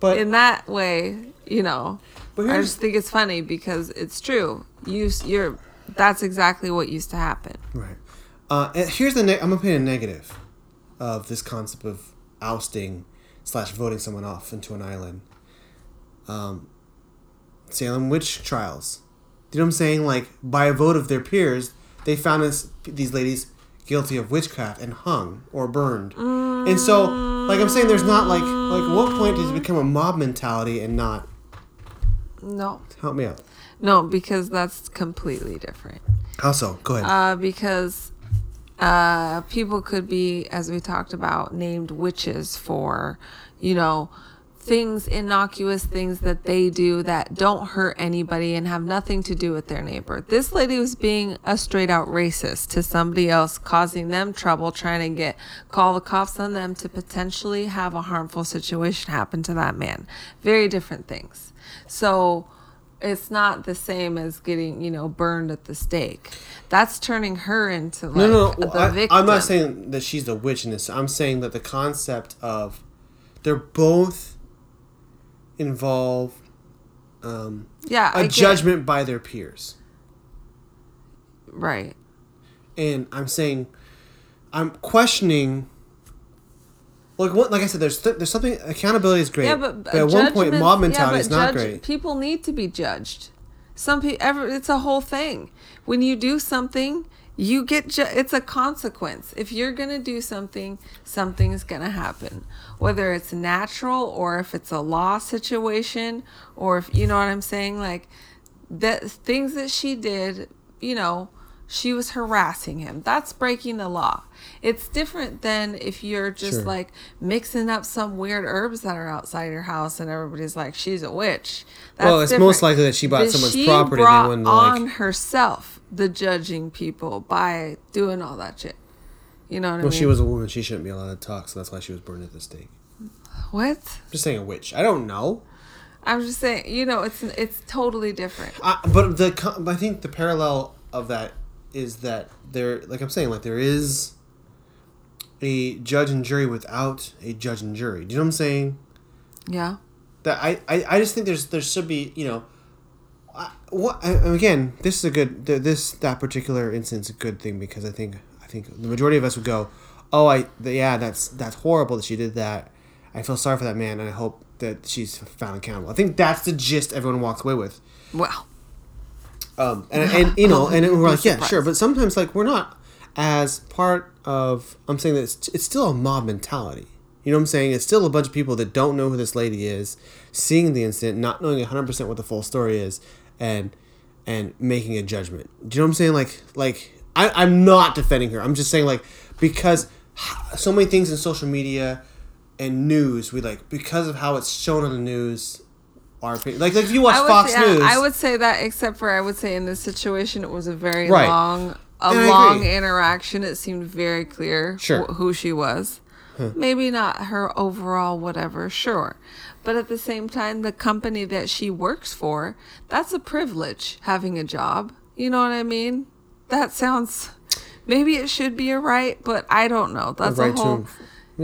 A: but
B: in that way, you know,
A: But
B: I just think it's funny because it's true. You you're that's exactly what used to happen.
A: Right. Uh, and here's the ne- I'm gonna paint a negative of this concept of ousting slash voting someone off into an island. Um, Salem witch trials. You know what I'm saying? Like by a vote of their peers, they found us these ladies guilty of witchcraft and hung or burned. And so, like I'm saying, there's not like like at what point does it become a mob mentality and not?
B: No,
A: Help me out.
B: no, because that's completely different.
A: Also, go ahead.
B: Uh, because uh, people could be, as we talked about, named witches for, you know, things, innocuous things that they do that don't hurt anybody and have nothing to do with their neighbor. This lady was being a straight out racist to somebody else, causing them trouble, trying to get, call the cops on them to potentially have a harmful situation happen to that man. Very different things. So, it's not the same as getting, you know, burned at the stake. That's turning her into like
A: No, no,
B: the
A: no. I,
B: victim.
A: I'm not saying that she's a witch in this. I'm saying that the concept of they're both involve um,
B: yeah,
A: a judgment by their peers,
B: Right.
A: and I'm saying I'm questioning. Like what? Like I said, there's th- there's something. Accountability is great,
B: Yeah, but,
A: at one point, mob mentality
B: but
A: is not
B: judge-
A: great.
B: People need to be judged. Some people, ever, it's a whole thing. When you do something, you get. Ju- it's a consequence. If you're gonna do something, something's gonna happen. Whether it's natural or if it's a law situation, or if you know what I'm saying, like that things that she did. You know, she was harassing him. That's breaking the law. It's different than if you're just
A: Sure.
B: like mixing up some weird herbs that are outside your house and everybody's like, she's a witch.
A: Well, it's most likely that she bought
B: But
A: someone's
B: she
A: property
B: brought
A: to, like-
B: on herself the judging people by doing all that shit. You know what I
A: Well, she was a woman. She shouldn't be allowed to talk, so that's why she was burned at the stake.
B: what?
A: I'm just saying a witch. I don't know.
B: I'm just saying, you know, it's it's totally different.
A: I, but the I think the parallel of that is that there, like I'm saying, like there is a judge and jury without a judge and jury. Do you know what I'm saying?
B: Yeah.
A: That I, I, I just think there's there should be you know, I, what I, again this is a good this that particular instance a good thing because I think I think the majority of us would go, oh I yeah that's that's horrible that she did that. I feel sorry for that man and I hope that she's found accountable. I think that's the gist everyone walks away with.
B: Well,
A: Um, and, and you know, and we're like, yeah, sure, but sometimes like we're not as part of. I'm saying that it's, it's still a mob mentality. You know what I'm saying? It's still a bunch of people that don't know who this lady is, seeing the incident, not knowing 100 percent what the full story is, and and making a judgment. Do you know what I'm saying? Like like I, I'm not defending her. I'm just saying like because so many things in social media and news we like because of how it's shown on the news. Our opinion. like like if you watch
B: would
A: Fox
B: say,
A: News,
B: I would say that, except for I would say in this situation, it was a very
A: Right.
B: long, a
A: And
B: long interaction. It seemed very clear
A: Sure.
B: wh- who she was. Maybe not her overall whatever, sure. But at the same time, the company that she works for, that's a privilege having a job. You know what I mean? That sounds maybe it should be a right, but I don't know. That's
A: right
B: a whole
A: to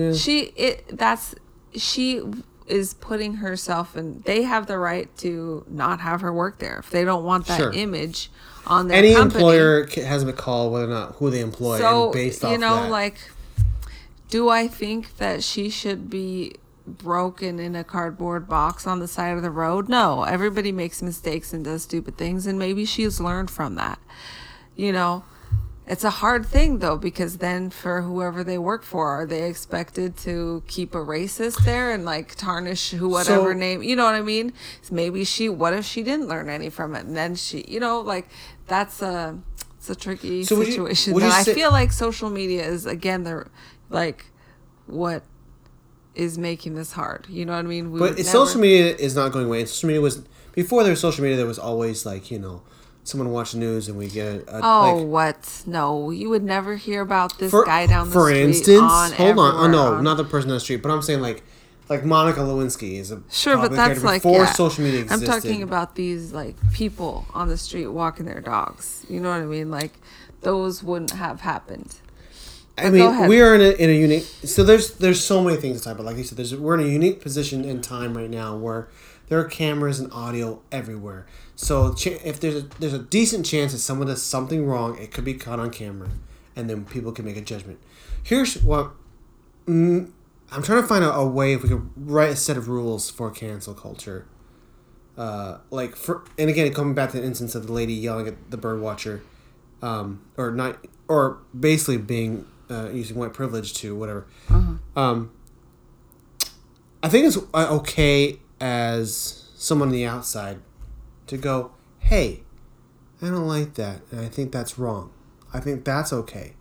A: Yeah.
B: She it that's she is putting herself and they have the right to not have her work there if they don't want that
A: Sure.
B: image on their
A: Any
B: company.
A: employer has a call whether or not who they employ,
B: so
A: based off
B: you know
A: that.
B: like do i think that she should be broken in a cardboard box on the side of the road no everybody makes mistakes and does stupid things and maybe she's learned from that you know it's a hard thing though because then for whoever they work for are they expected to keep a racist there and like tarnish who whatever
A: So-
B: name you know what i mean maybe she what if she didn't learn any from it and then she you know like that's a it's a tricky
A: So
B: situation
A: you
B: that
A: say-
B: i feel like social media is again the like what is making this hard you know what i mean we
A: But social media is not going away. Social media was before there was social media. There was always like you know, someone watch the news and we get a, a
B: Oh,
A: like,
B: what? No, you would never hear about this
A: for,
B: guy down the street.
A: for
B: street.
A: instance,
B: on
A: hold on. Oh no,
B: on-
A: not the person on the street, but I'm saying like like Monica Lewinsky is a
B: Sure, but that's like
A: before
B: yeah.
A: social media existed.
B: I'm talking about these like people on the street walking their dogs. You know what I mean? Like those wouldn't have happened.
A: I
B: But go
A: mean, we are in a, in a unique. So there's there's so many things to talk about. Like you said, there's we're in a unique position in time right now where there are cameras and audio everywhere. So if there's a there's a decent chance that someone does something wrong, it could be caught on camera, and then people can make a judgment. Here's what mm, I'm trying to find a, a way if we could write a set of rules for cancel culture. Uh, like for and again coming back to the instance of the lady yelling at the bird watcher, um, or not, or basically being uh, using white privilege to whatever. Um, I think it's uh, okay as someone on the outside to go, hey, I don't like that, and I think that's wrong. I think that's okay.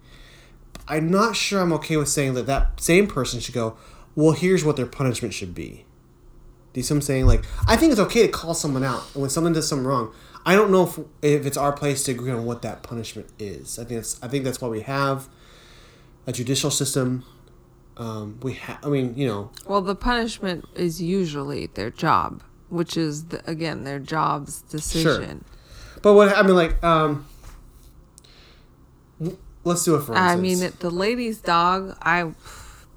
A: I'm not sure I'm okay with saying that that same person should go, well, here's what their punishment should be. Do you see what I'm saying? Like, I think it's okay to call someone out when someone does something wrong. I don't know if, if it's our place to agree on what that punishment is. I think it's, I think that's why we have a judicial system. Um, we have, I mean, you know,
B: Well, the punishment is usually their job, which is the, again their job's decision. Sure.
A: but what I mean, like, um, let's do it for Instance.
B: I mean, it, the lady's dog. I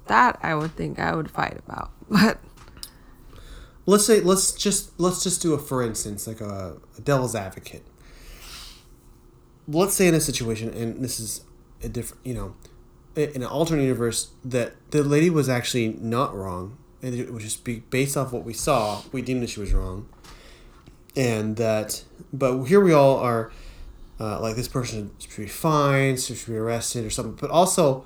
B: that I would think I would fight about, *laughs* but
A: let's say let's just let's just do a for instance like a, a devil's advocate let's say in a situation and this is a different you know in an alternate universe that the lady was actually not wrong and it was just be based off what we saw we deemed that she was wrong. And that but here we all are uh, like this person should be fined should be arrested or something. But also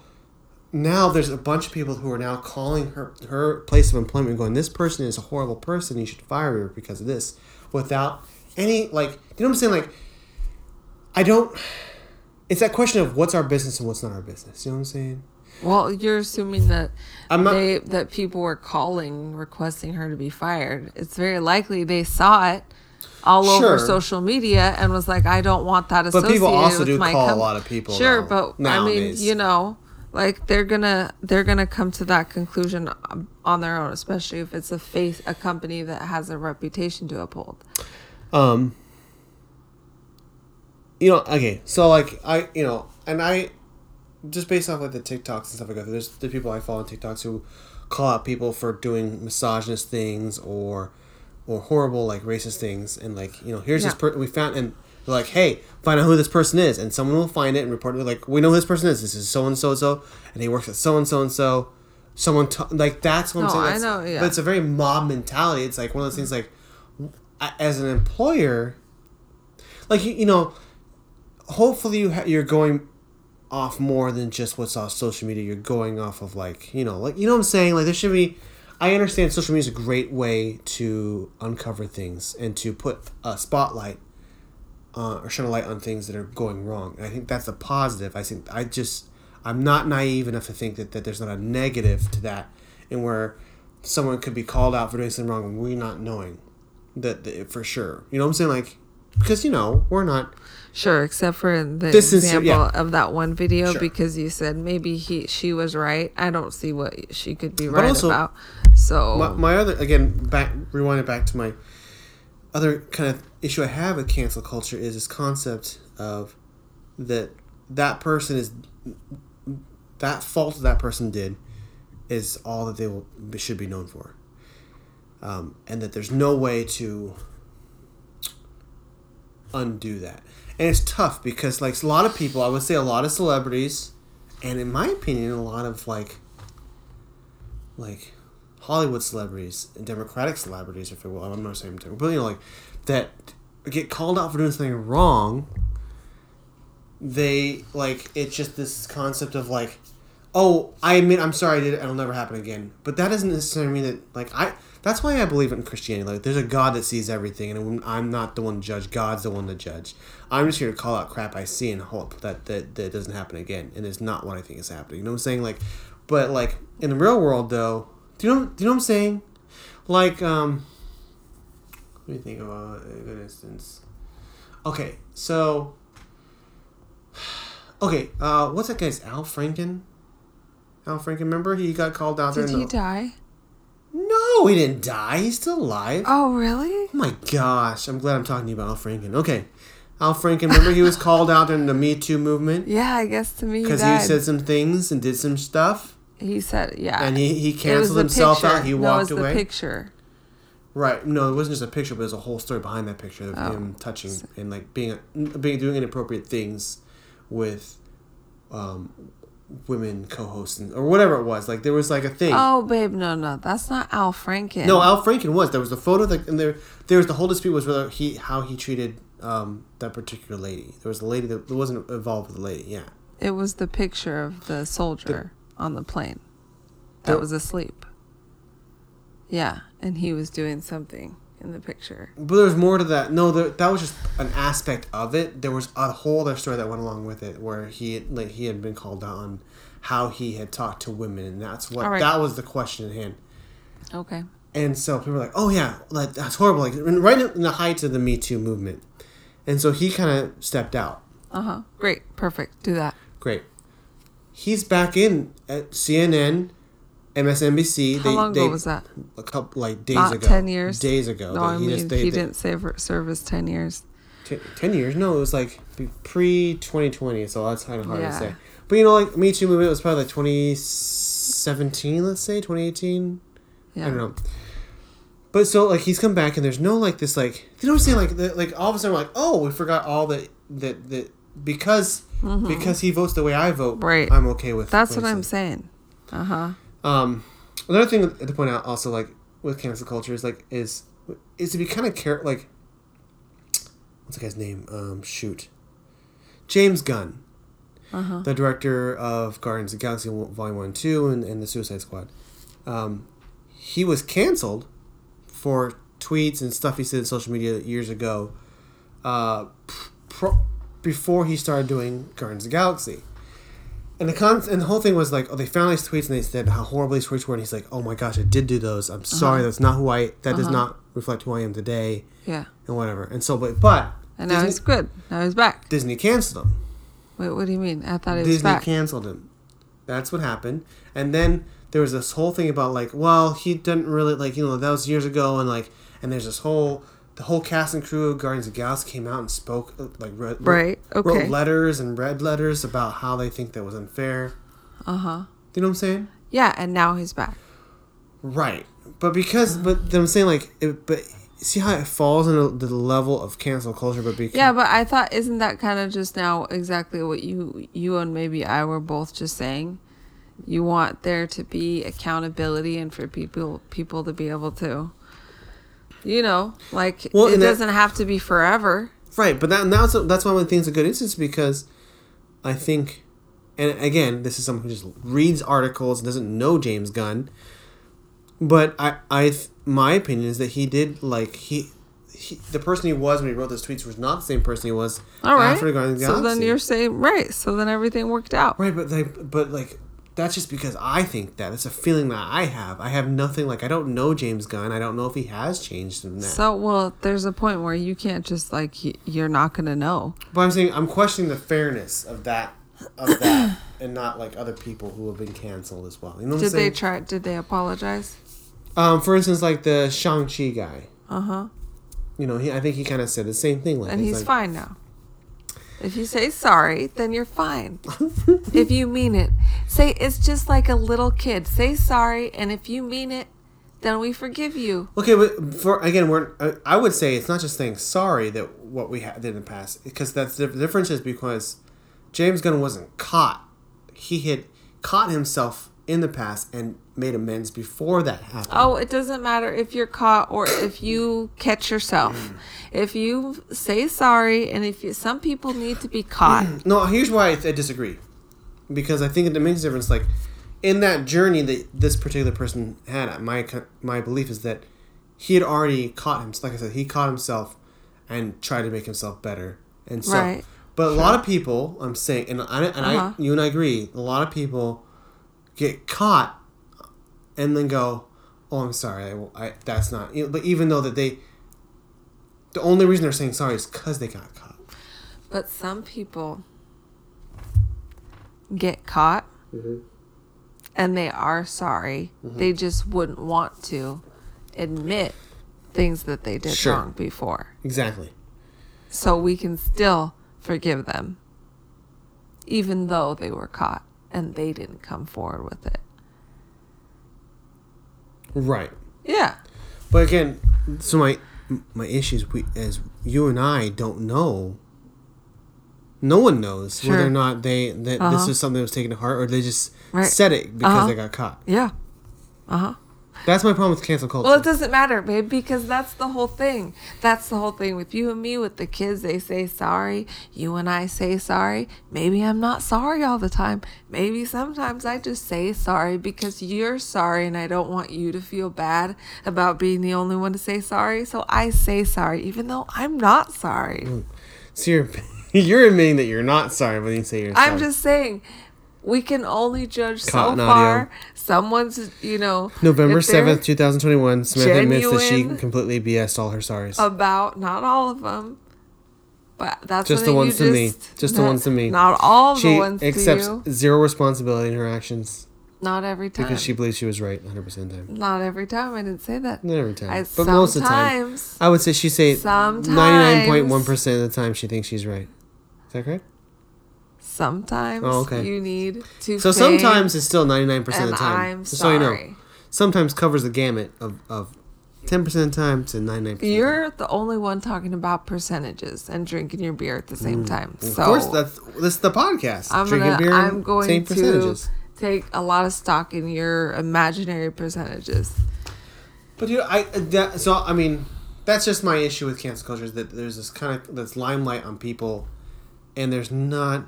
A: now there's a bunch of people who are now calling her her place of employment going this person is a horrible person. You should fire her because of this. Without any like you know what i'm saying? Like i don't it's that question of what's our business and what's not our business. You know what i'm saying
B: well, you're assuming that
A: I'm not-
B: they that people were calling requesting her to be fired. It's very likely they saw it all
A: Sure.
B: over social media and was like, I don't want that associated."
A: But people also
B: with
A: do
B: my
A: call a lot of people,
B: Sure, but I mean, you know, like they're gonna they're gonna come to that conclusion on their own, especially if it's a face a company that has a reputation to uphold.
A: um you know okay so like i you know and i just based off like the tiktoks and stuff like that there's the people i follow on tiktoks who call out people for doing misogynist things or or horrible like racist things. And like you know here's this person we found and they're like hey find out who this person is. And someone will find it and report it like we know who this person is. This is so and so and so and he works at so and so and so someone t- like that's what i'm
B: No,
A: saying.
B: I know, yeah.
A: but it's a very mob mentality. It's like one of those things like as an employer like you, you know hopefully you ha- you're going off more than just what's on social media. You're going off of like you know like you know what i'm saying? Like there should be i understand social media is a great way to uncover things and to put a spotlight uh, or shine a light on things that are going wrong. And i think that's a positive. I think i just i'm not naive enough to think that, that there's not a negative to that and where someone could be called out for doing something wrong and we're not knowing that, that for sure. You know what i'm saying? Like because you know we're not
B: Sure, except for the
A: This is-
B: example
A: yeah.
B: of that one video
A: Sure.
B: because you said maybe he she was right. I don't see what she could be
A: But
B: right
A: also-
B: about. So
A: my, my other again back rewind it back to my other kind of issue I have with cancel culture is this concept of that that person is that fault that person did is all that they will should be known for, um, and that there's no way to undo that. And it's tough because like a lot of people, I would say a lot of celebrities, and in my opinion, a lot of like like Hollywood celebrities and Democratic celebrities, if it will. I'm not saying but you know, like that get called out for doing something wrong. They like it's just this concept of like, oh, I admit I'm sorry I did it. It'll never happen again. But that doesn't necessarily mean that like I. That's why I believe in Christianity. Like, there's a God that sees everything, and I'm not the one to judge. God's the one to judge. I'm just here to call out crap I see and hope that that, that doesn't happen again. And it's not what I think is happening. You know what I'm saying? Like, but like in the real world, though, do you know? Do you know what I'm saying? Like, um, let me think of a good instance. Okay, so, *sighs* okay, uh, what's that guy's Al Franken? Al Franken, remember he got called out
B: Did
A: there.
B: he
A: the,
B: die?
A: No, he didn't die. He's still alive.
B: Oh, really?
A: Oh my gosh, I'm glad I'm talking to you about Al Franken. Okay, Al Franken, remember he was called out in the Me Too movement
B: Yeah, I guess to me
A: because
B: died.
A: he said some things and did some stuff,
B: He said, yeah.
A: and he he canceled himself
B: picture.
A: out. He
B: no, it
A: walked
B: was
A: away.
B: the picture.
A: Right. No, it wasn't just a picture, but there's a whole story behind that picture of
B: Oh.
A: him touching and like being being doing inappropriate things with um, women co-hosting or whatever it was. Like there was like a thing.
B: Oh, babe, no, no, that's not Al Franken.
A: No, Al Franken was. There was a photo that and there there was the whole dispute was whether he how he treated um, that particular lady. There was a lady that wasn't involved with the lady. Yeah.
B: it was the picture of the soldier on the plane that
A: The-
B: was asleep. Yeah, and he was doing something in the picture.
A: But there's more to that. No, there, that was just an aspect of it. There was a whole other story that went along with it, where he had, like he had been called out on how he had talked to women, and that's what
B: right.
A: that was the question at hand.
B: Okay.
A: And so people were like, "Oh yeah, like that's horrible!" Like right in the height of the Me Too movement, and so he kind of stepped out.
B: Uh huh. Great. Perfect. Do that.
A: Great. He's back in at CNN, MSNBC.
B: How long ago was that?
A: A couple like days
B: Not
A: ago.
B: 10 years?
A: Days ago.
B: No, I mean
A: just- they-
B: he
A: they-
B: didn't serve serve his ten years.
A: Ten, years? No, it was like pre 2020, so that's kind of hard
B: Yeah.
A: to say. But you know, like Me Too movement was probably like 2017, let's say 2018.
B: Yeah.
A: I don't know. But so like he's come back and there's no like this like you know what I'm saying like the, like all of a sudden we're like oh we forgot all that that that because because he votes the way I vote
B: Mm-hmm. Right.
A: I'm okay with
B: That's what I'm
A: said.
B: saying. Uh huh.
A: Um, another thing to point out also like with cancel culture is like is is to be kind of care like what's the guy's name? Um, shoot, James Gunn,
B: Uh-huh.
A: the director of Guardians of the Galaxy Volume One, Two, and, and the Suicide Squad. Um, he was canceled for tweets and stuff he said in social media years ago, uh, pro- before he started doing Guardians of the Galaxy. And the con- and the whole thing was like, oh, they found these tweets and they said how horrible these tweets were, and he's like, oh my gosh, I did do those. I'm sorry, that's not who I. That does
B: Uh-huh.
A: not reflect who I am today,
B: Yeah.
A: and whatever. And so, but but
B: And now
A: Disney,
B: he's good. Now he's back.
A: Disney canceled him.
B: Wait, what do you mean? I thought he was
A: Disney
B: back.
A: canceled him. That's what happened. And then there was this whole thing about like, well, he didn't really like, you know, that was years ago, and like, and there's this whole the whole cast and crew of Guardians of the Galaxy came out and spoke like wrote,
B: Right,
A: wrote letters and read letters about how they think that was unfair.
B: Uh huh.
A: You know what I'm saying?
B: Yeah, and now he's back.
A: Right. But because, but then I'm saying like, it, but see how it falls into the level of cancel culture, but because
B: Yeah, but I thought isn't that kind of just now exactly what you you and maybe I were both just saying? You want there to be accountability and for people people to be able to you know, like
A: Well,
B: it doesn't have to be forever.
A: Right, but that and that's one of the thing's a good instance because I think, and again, this is someone who just reads articles and doesn't know James Gunn. But I, I, my opinion is that he did like he, he, the person he was when he wrote those tweets was not the same person he was
B: All right.
A: after Guardians of the
B: so then you're saying right. So then everything worked out.
A: right, but like, but like. That's just because I think that. It's a feeling that I have. I have nothing like I don't know James Gunn. I don't know if he has changed in that.
B: So well, there's a point where you can't just like you're not gonna know.
A: But I'm saying I'm questioning the fairness of that, of that, *coughs* and not like other people who have been canceled as well. You know what
B: Did they try? Did they apologize?
A: um, for instance, like the Shang Chi guy.
B: Uh huh.
A: You know, he I think he kind of said the same thing. Like,
B: And he's
A: like,
B: fine now. If you say sorry, then you're fine. if you mean it, say it's just like a little kid. Say sorry, and if you mean it, then we forgive you.
A: Okay, but for again, we're uh, I would say it's not just saying sorry that what we had did in the past because that's the difference is because James Gunn wasn't caught. He had caught himself in the past and made amends before that happened.
B: Oh, it doesn't matter if you're caught or if you catch yourself. If you say sorry, and if you, some people need to be caught. *clears throat*
A: No, here's why I, I disagree. Because I think it makes a difference. Like, in that journey that this particular person had, my my belief is that he had already caught himself. Like I said, he caught himself and tried to make himself better. And so,
B: Right.
A: but a lot of people, I'm saying, and I and
B: Uh-huh.
A: I, you and I agree, a lot of people get caught and then go, "Oh, I'm sorry, I, I that's not." you know, But even though that they, the only reason they're saying sorry is because they got caught.
B: But some people get caught mm-hmm. and they are sorry. Mm-hmm. They just wouldn't want to admit things that they did
A: Sure.
B: wrong before.
A: Exactly.
B: So we can still forgive them, even though they were caught and they didn't come forward with it.
A: Right.
B: Yeah.
A: But again, so my my issues we as you and I don't know. No one knows
B: Sure.
A: whether or not they that this
B: Uh-huh.
A: is something that was taken to heart or they just
B: Right.
A: said it because
B: Uh-huh.
A: they got caught.
B: Yeah. Uh huh.
A: That's my problem with cancel culture.
B: Well, it doesn't matter, babe, because that's the whole thing. That's the whole thing with you and me, with the kids. They say sorry. You and I say sorry. Maybe I'm not sorry all the time. Maybe sometimes I just say sorry because you're sorry and I don't want you to feel bad about being the only one to say sorry. So I say sorry, even though I'm not sorry. Mm.
A: so you're *laughs* you're admitting that you're not sorry when you say you're sorry.
B: I'm just saying. We can only judge
A: Cotton
B: so
A: audio.
B: far. Someone's, you know,
A: November seventh, two thousand twenty one. Samantha admits that she completely BS'd all her sorries.
B: about not all of them, but that's
A: Just the
B: you
A: ones to me.
B: just-
A: Just the ones to me.
B: Not all
A: she
B: the ones
A: accepts zero responsibility in her actions
B: Not every time.
A: because she believes she was right 100 percent of the time.
B: Not every time. I didn't say that.
A: Not every time,
B: I,
A: but most of the time. I would say she say
B: Sometimes.
A: 99.1% of the time she thinks she's right. Is that correct?
B: Sometimes
A: Oh, okay.
B: you need to.
A: So sometimes it's still 99% of the time.
B: I'm
A: Just so you know.
B: sorry.
A: Sometimes covers the gamut of, of 10% of the time to 99%.
B: You're the only one talking about percentages and drinking your beer at the same time.
A: Mm. Of course, that's this is the podcast.
B: I'm
A: Drinking
B: gonna.
A: beer
B: I'm going
A: saying
B: to
A: percentages.
B: take a lot of stock in your imaginary percentages.
A: But you know, I that, so I mean, that's just my issue with cancel culture is that there's this kind of this limelight on people, and there's not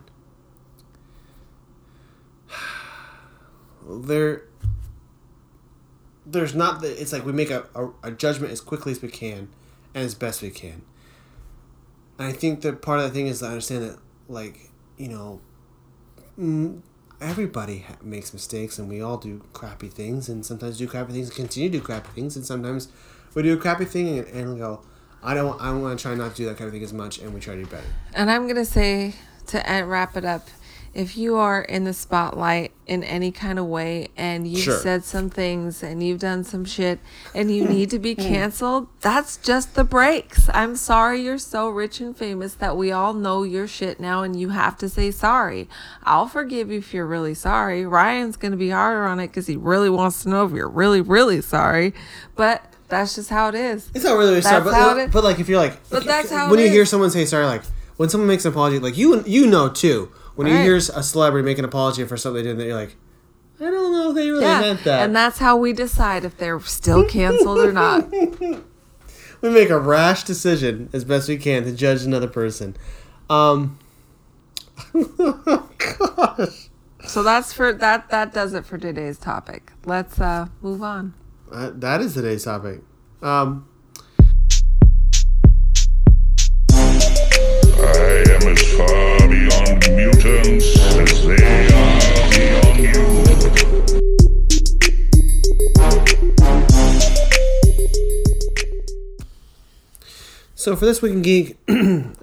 A: there. There's not the. It's like we make a, a, a judgment as quickly as we can, and as best we can. And I think that part of the thing is to understand that, like you know, mm, everybody ha- makes mistakes and we all do crappy things and sometimes do crappy things and continue to do crappy things and sometimes we do a crappy thing and, and go i don't i want to try not to do that kind of thing as much and we try to do better
B: And I'm to say to wrap it up if you are in the spotlight in any kind of way and you've
A: Sure.
B: said some things and you've done some shit and you *laughs* need to be hmm. canceled, that's just the breaks. I'm sorry you're so rich and famous that we all know your shit now and you have to say sorry. I'll forgive you if you're really sorry. Ryan's going to be harder on it because he really wants to know if you're really, really sorry. But that's just how it is.
A: it's not really sorry but,
B: it-
A: but like if you're like
B: But that's how
A: when you hear someone say sorry like when someone makes an apology like you you know too when you
B: Right.
A: hear a celebrity make an apology for something they did that you're like i don't know if they really meant that
B: And that's how we decide if they're still canceled or not. *laughs*
A: we make a rash decision as best we can to judge another person um *laughs* gosh
B: So that's for that that does it for today's topic. Let's uh move on.
A: Uh, that is today's topic. Um, so for this week in geek, *clears throat*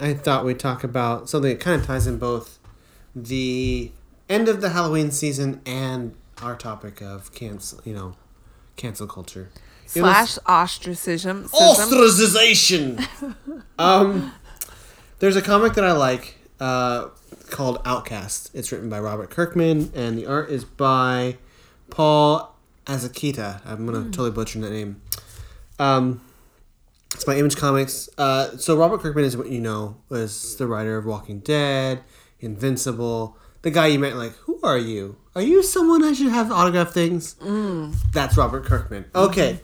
A: I thought we'd talk about something that kind of ties in both the end of the Halloween season and our topic of cancel, you know, cancel culture.
B: Slash ostracism.
A: ostracization. *laughs* um, there's a comic that I like. uh, called Outcast. It's written by Robert Kirkman, and the art is by Paul Azakita. I'm gonna totally butcher that name. Um, it's by Image Comics. Uh, so Robert Kirkman is what you know is the writer of Walking Dead, Invincible, the guy you met. Like, who are you? Are you someone I should have autograph things? That's Robert Kirkman. Okay,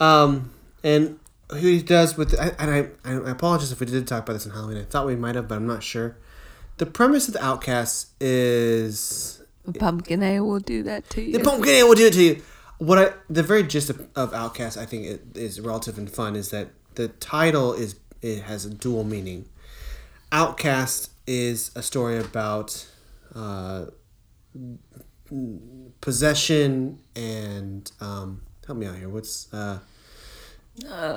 A: um, and who he does with I, and I, I apologize if we did talk about this on Halloween. I thought we might have, but I'm not sure. The premise of the Outcast is The
B: Pumpkin A will do that to you.
A: the pumpkin ale will do it to you. What I the very gist of, of Outcast, I think, it is relative and fun. Is that the title is it has a dual meaning. Outcast is a story about uh, possession and um, help me out here. What's uh,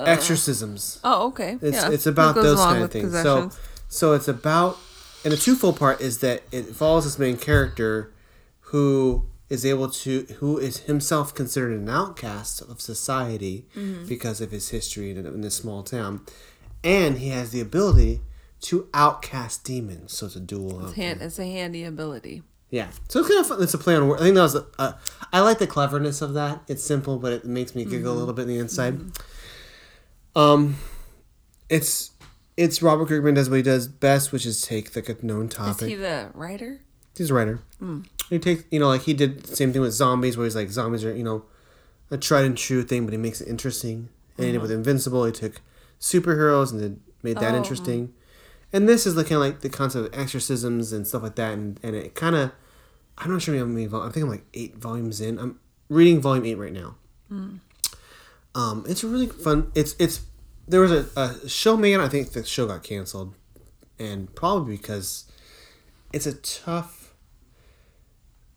A: exorcisms?
B: oh, okay.
A: It's
B: yeah.
A: it's about those kind of things. So so it's about and the twofold part is that it follows this main character who is able to who is himself considered an outcast of society
B: Mm-hmm.
A: because of his history in, in this small town, and he has the ability to outcast demons. So it's a dual.
B: It's, hand, it's a handy ability.
A: Yeah, so it's kind of fun. It's a play on word. I think that was. Uh, I like the cleverness of that. It's simple, but it makes me giggle a little bit in the inside. Um, it's it's Robert Kirkman does what he does best, which is take a known
B: Is
A: topic.
B: he the writer?
A: He's a writer. He takes you know like he did the same thing with zombies, where he's like zombies are you know a tried and true thing, but he makes it interesting. And did with mm-hmm. Invincible, he took superheroes and then made that
B: Oh. Uh-huh.
A: interesting. And this is looking like the concept of exorcisms and stuff like that, and, and it kind of I'm not sure how many vol- I think I'm like eight volumes in. I'm reading volume eight right now. Mm. Um, it's really fun. It's it's there was a, a show made. I think the show got canceled, and probably because it's a tough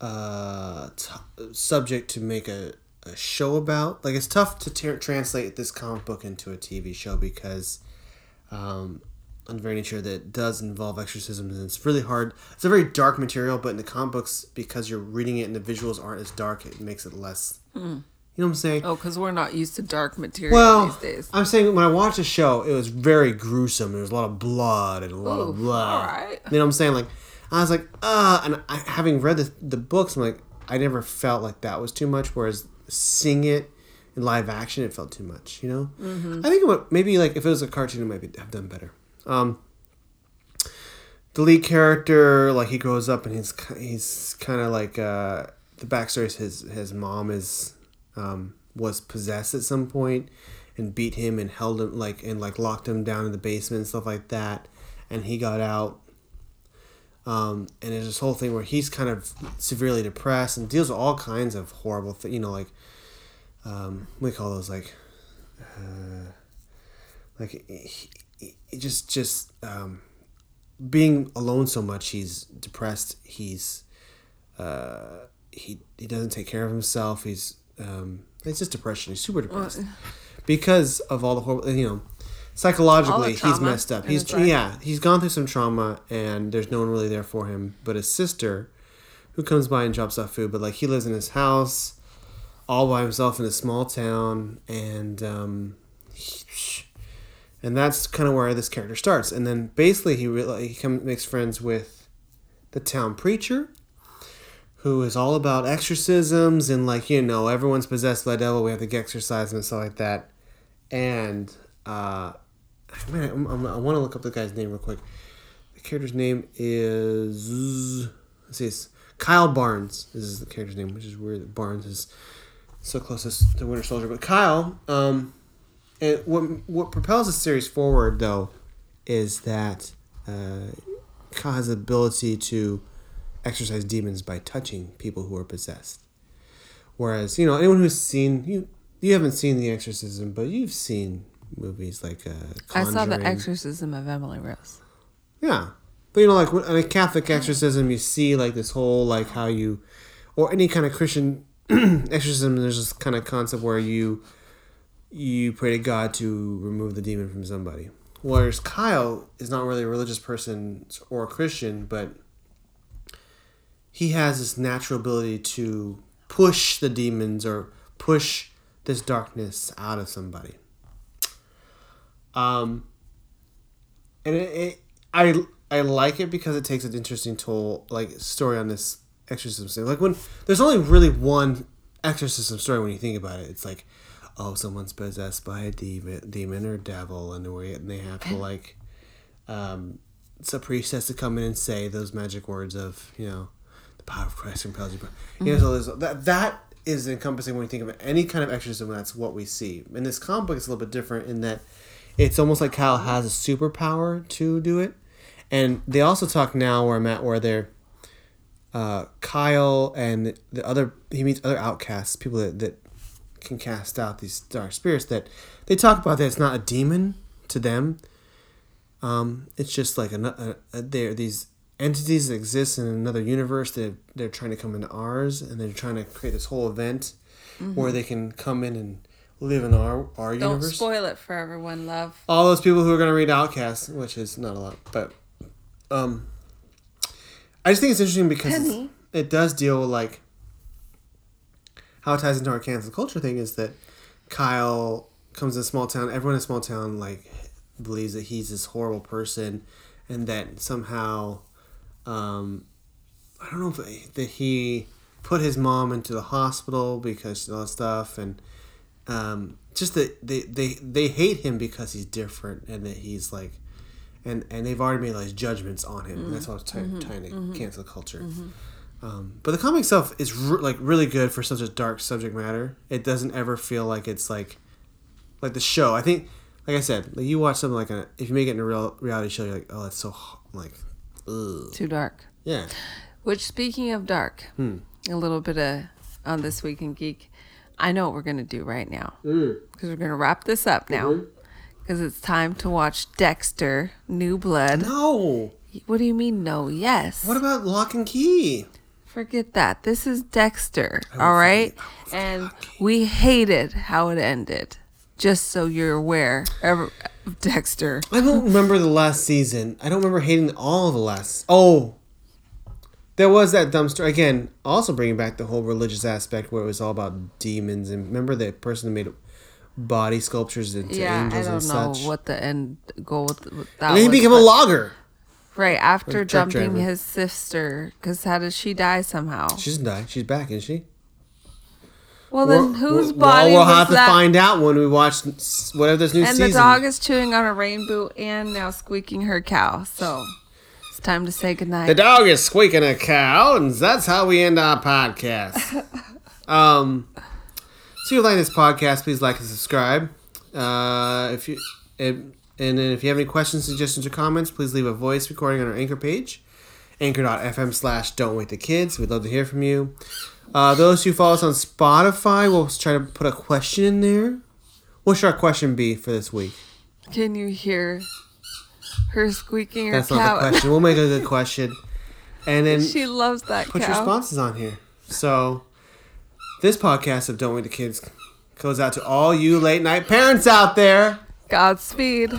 A: uh, t- subject to make a, a show about. Like it's tough to ter- translate this comic book into a TV show because um, on the very nature that it does involve exorcisms and it's really hard. It's a very dark material, but in the comic books, because you're reading it and the visuals aren't as dark, it makes it less. You know what I'm saying?
B: Oh, because we're not used to dark material
A: Well,
B: these days.
A: I'm saying when I watched the show, it was very gruesome. There was a lot of blood and a lot of blood.
B: alright.
A: You know what I'm saying? Like, I was like, ah, and I, having read the, the books, I'm like, I never felt like that was too much. Whereas seeing it in live action, it felt too much. You know?
B: Mm-hmm.
A: I think it would, maybe like if it was a cartoon, it might be, have done better. Um, the lead character, like he grows up and he's he's kind of like uh, the backstory is his his mom is um, was possessed at some point and beat him and held him like and like locked him down in the basement and stuff like that, and he got out. Um, and there's this whole thing where he's kind of severely depressed and deals with all kinds of horrible things. You know, like um, what do we call those like uh, like he, he, he just just um, being alone so much he's depressed he's uh, he he doesn't take care of himself he's um, it's just depression he's super depressed because of all the horrible you know psychologically he's messed up. he's yeah he's gone through some trauma and there's no one really there for him but his sister who comes by and drops off food but like he lives in his house all by himself in a small town and um, he- and that's kind of where this character starts and then basically he really he come, makes friends with the town preacher who is all about exorcisms and like you know everyone's possessed by the devil we have to get exorcised and stuff like that and uh man, I'm, I'm, i want to look up the guy's name real quick the character's name is let's see it's kyle barnes this is the character's name which is weird that barnes is so close to winter soldier but kyle um and what what propels the series forward though is that uh, Kyle has the ability to exorcise demons by touching people who are possessed. Whereas you know anyone who's seen you you haven't seen The Exorcism, but you've seen movies like uh,
B: I saw the exorcism of Emily Rose.
A: Yeah, but you know, like in a Catholic exorcism, you see like this whole like how you, or any kind of Christian *clears throat* exorcism. There's this kind of concept where you, you pray to God to remove the demon from somebody. Whereas Kyle is not really a religious person or a Christian, but he has this natural ability to push the demons or push this darkness out of somebody. Um, and it, it, I I like it because it takes an interesting toll like story on this exorcism thing. Like when there's only really one exorcism story when you think about it. It's like, oh, someone's possessed by a demon, demon or devil, and they and they have to *laughs* like, um, it's a priest has to come in and say those magic words of you know, the power of Christ compels you. You know, so there's, that that is encompassing when you think of any kind of exorcism. That's what we see. In this comic book, it's a little bit different in that it's almost like Kyle has a superpower to do it. And they also talk now where I'm at where they're uh, Kyle and the other he meets other outcasts, people that, that can cast out these dark spirits that they talk about that it's not a demon to them. Um, it's just like a, a, a they're these entities that exist in another universe that they're trying to come into ours and they're trying to create this whole event where they can come in and live in our our
B: Don't
A: universe
B: spoil it for everyone, love.
A: all those people who are going to read Outcast, which is not a lot, but um, I just think it's interesting because it's- it does deal with like how it ties into our cancel culture thing is that Kyle comes in a small town. Everyone in a small town like believes that he's this horrible person, and that somehow, um, I don't know if that he put his mom into the hospital because of all that stuff, and um, just that they, they they hate him because he's different and that he's like and and they've already made like judgments on him and that's why I was trying, trying to cancel culture um, but the comic itself is re- like really good for such a dark subject matter it doesn't ever feel like it's like like the show I think like I said like you watch something like a if you make it in a real reality show you're like oh that's so like ugh.
B: Too dark.
A: yeah
B: Which, speaking of dark,
A: Hmm.
B: a little bit of on this week in geek. I know what we're gonna do right now
A: Mm.
B: because we're gonna wrap this up now
A: Mm-hmm.
B: because it's time to watch Dexter: New Blood.
A: no
B: What do you mean? No, yes.
A: what about Locke and Key
B: Forget that. This is Dexter. All right,
A: forget- I won't forget
B: and we hated how it ended. Just so you're aware of of Dexter.
A: I don't remember the last season. I don't remember hating all of the last. Oh, there was that dumpster again. Also bringing back the whole religious aspect where it was all about demons and remember the person who made body sculptures into angels.
B: Yeah, I don't
A: and
B: know
A: such.
B: what the end goal with, with that
A: and then he
B: was,
A: became a
B: but-
A: logger.
B: Right after
A: truck
B: dumping
A: driver.
B: his sister, because how did she die somehow?
A: She doesn't die. She's back, isn't she?
B: Well, then
A: We're-
B: whose
A: we're-
B: body
A: Well, we'll have to find out when we watch whatever this new
B: and
A: season.
B: And the dog is chewing on a rainbow and now squeaking her cow. So time to say goodnight.
A: The dog is squeaking a cow, and that's how we end our podcast. *laughs* um, so if you like this podcast, please like and subscribe. Uh, if you and, and then if you have any questions, suggestions, or comments, please leave a voice recording on our anchor page, anchor.fm slash don't wake the kids. We'd love to hear from you. Uh, those who follow us on Spotify, we'll try to put a question in there. What should our question be for this week?
B: Can you hear her squeaking her
A: That's
B: cow?
A: not the question. We'll make a good *laughs* question. And then
B: she loves that
A: put your
B: cow.
A: responses on here. So, this podcast of Don't Wake the Kids goes out to all you late night parents out there.
B: Godspeed.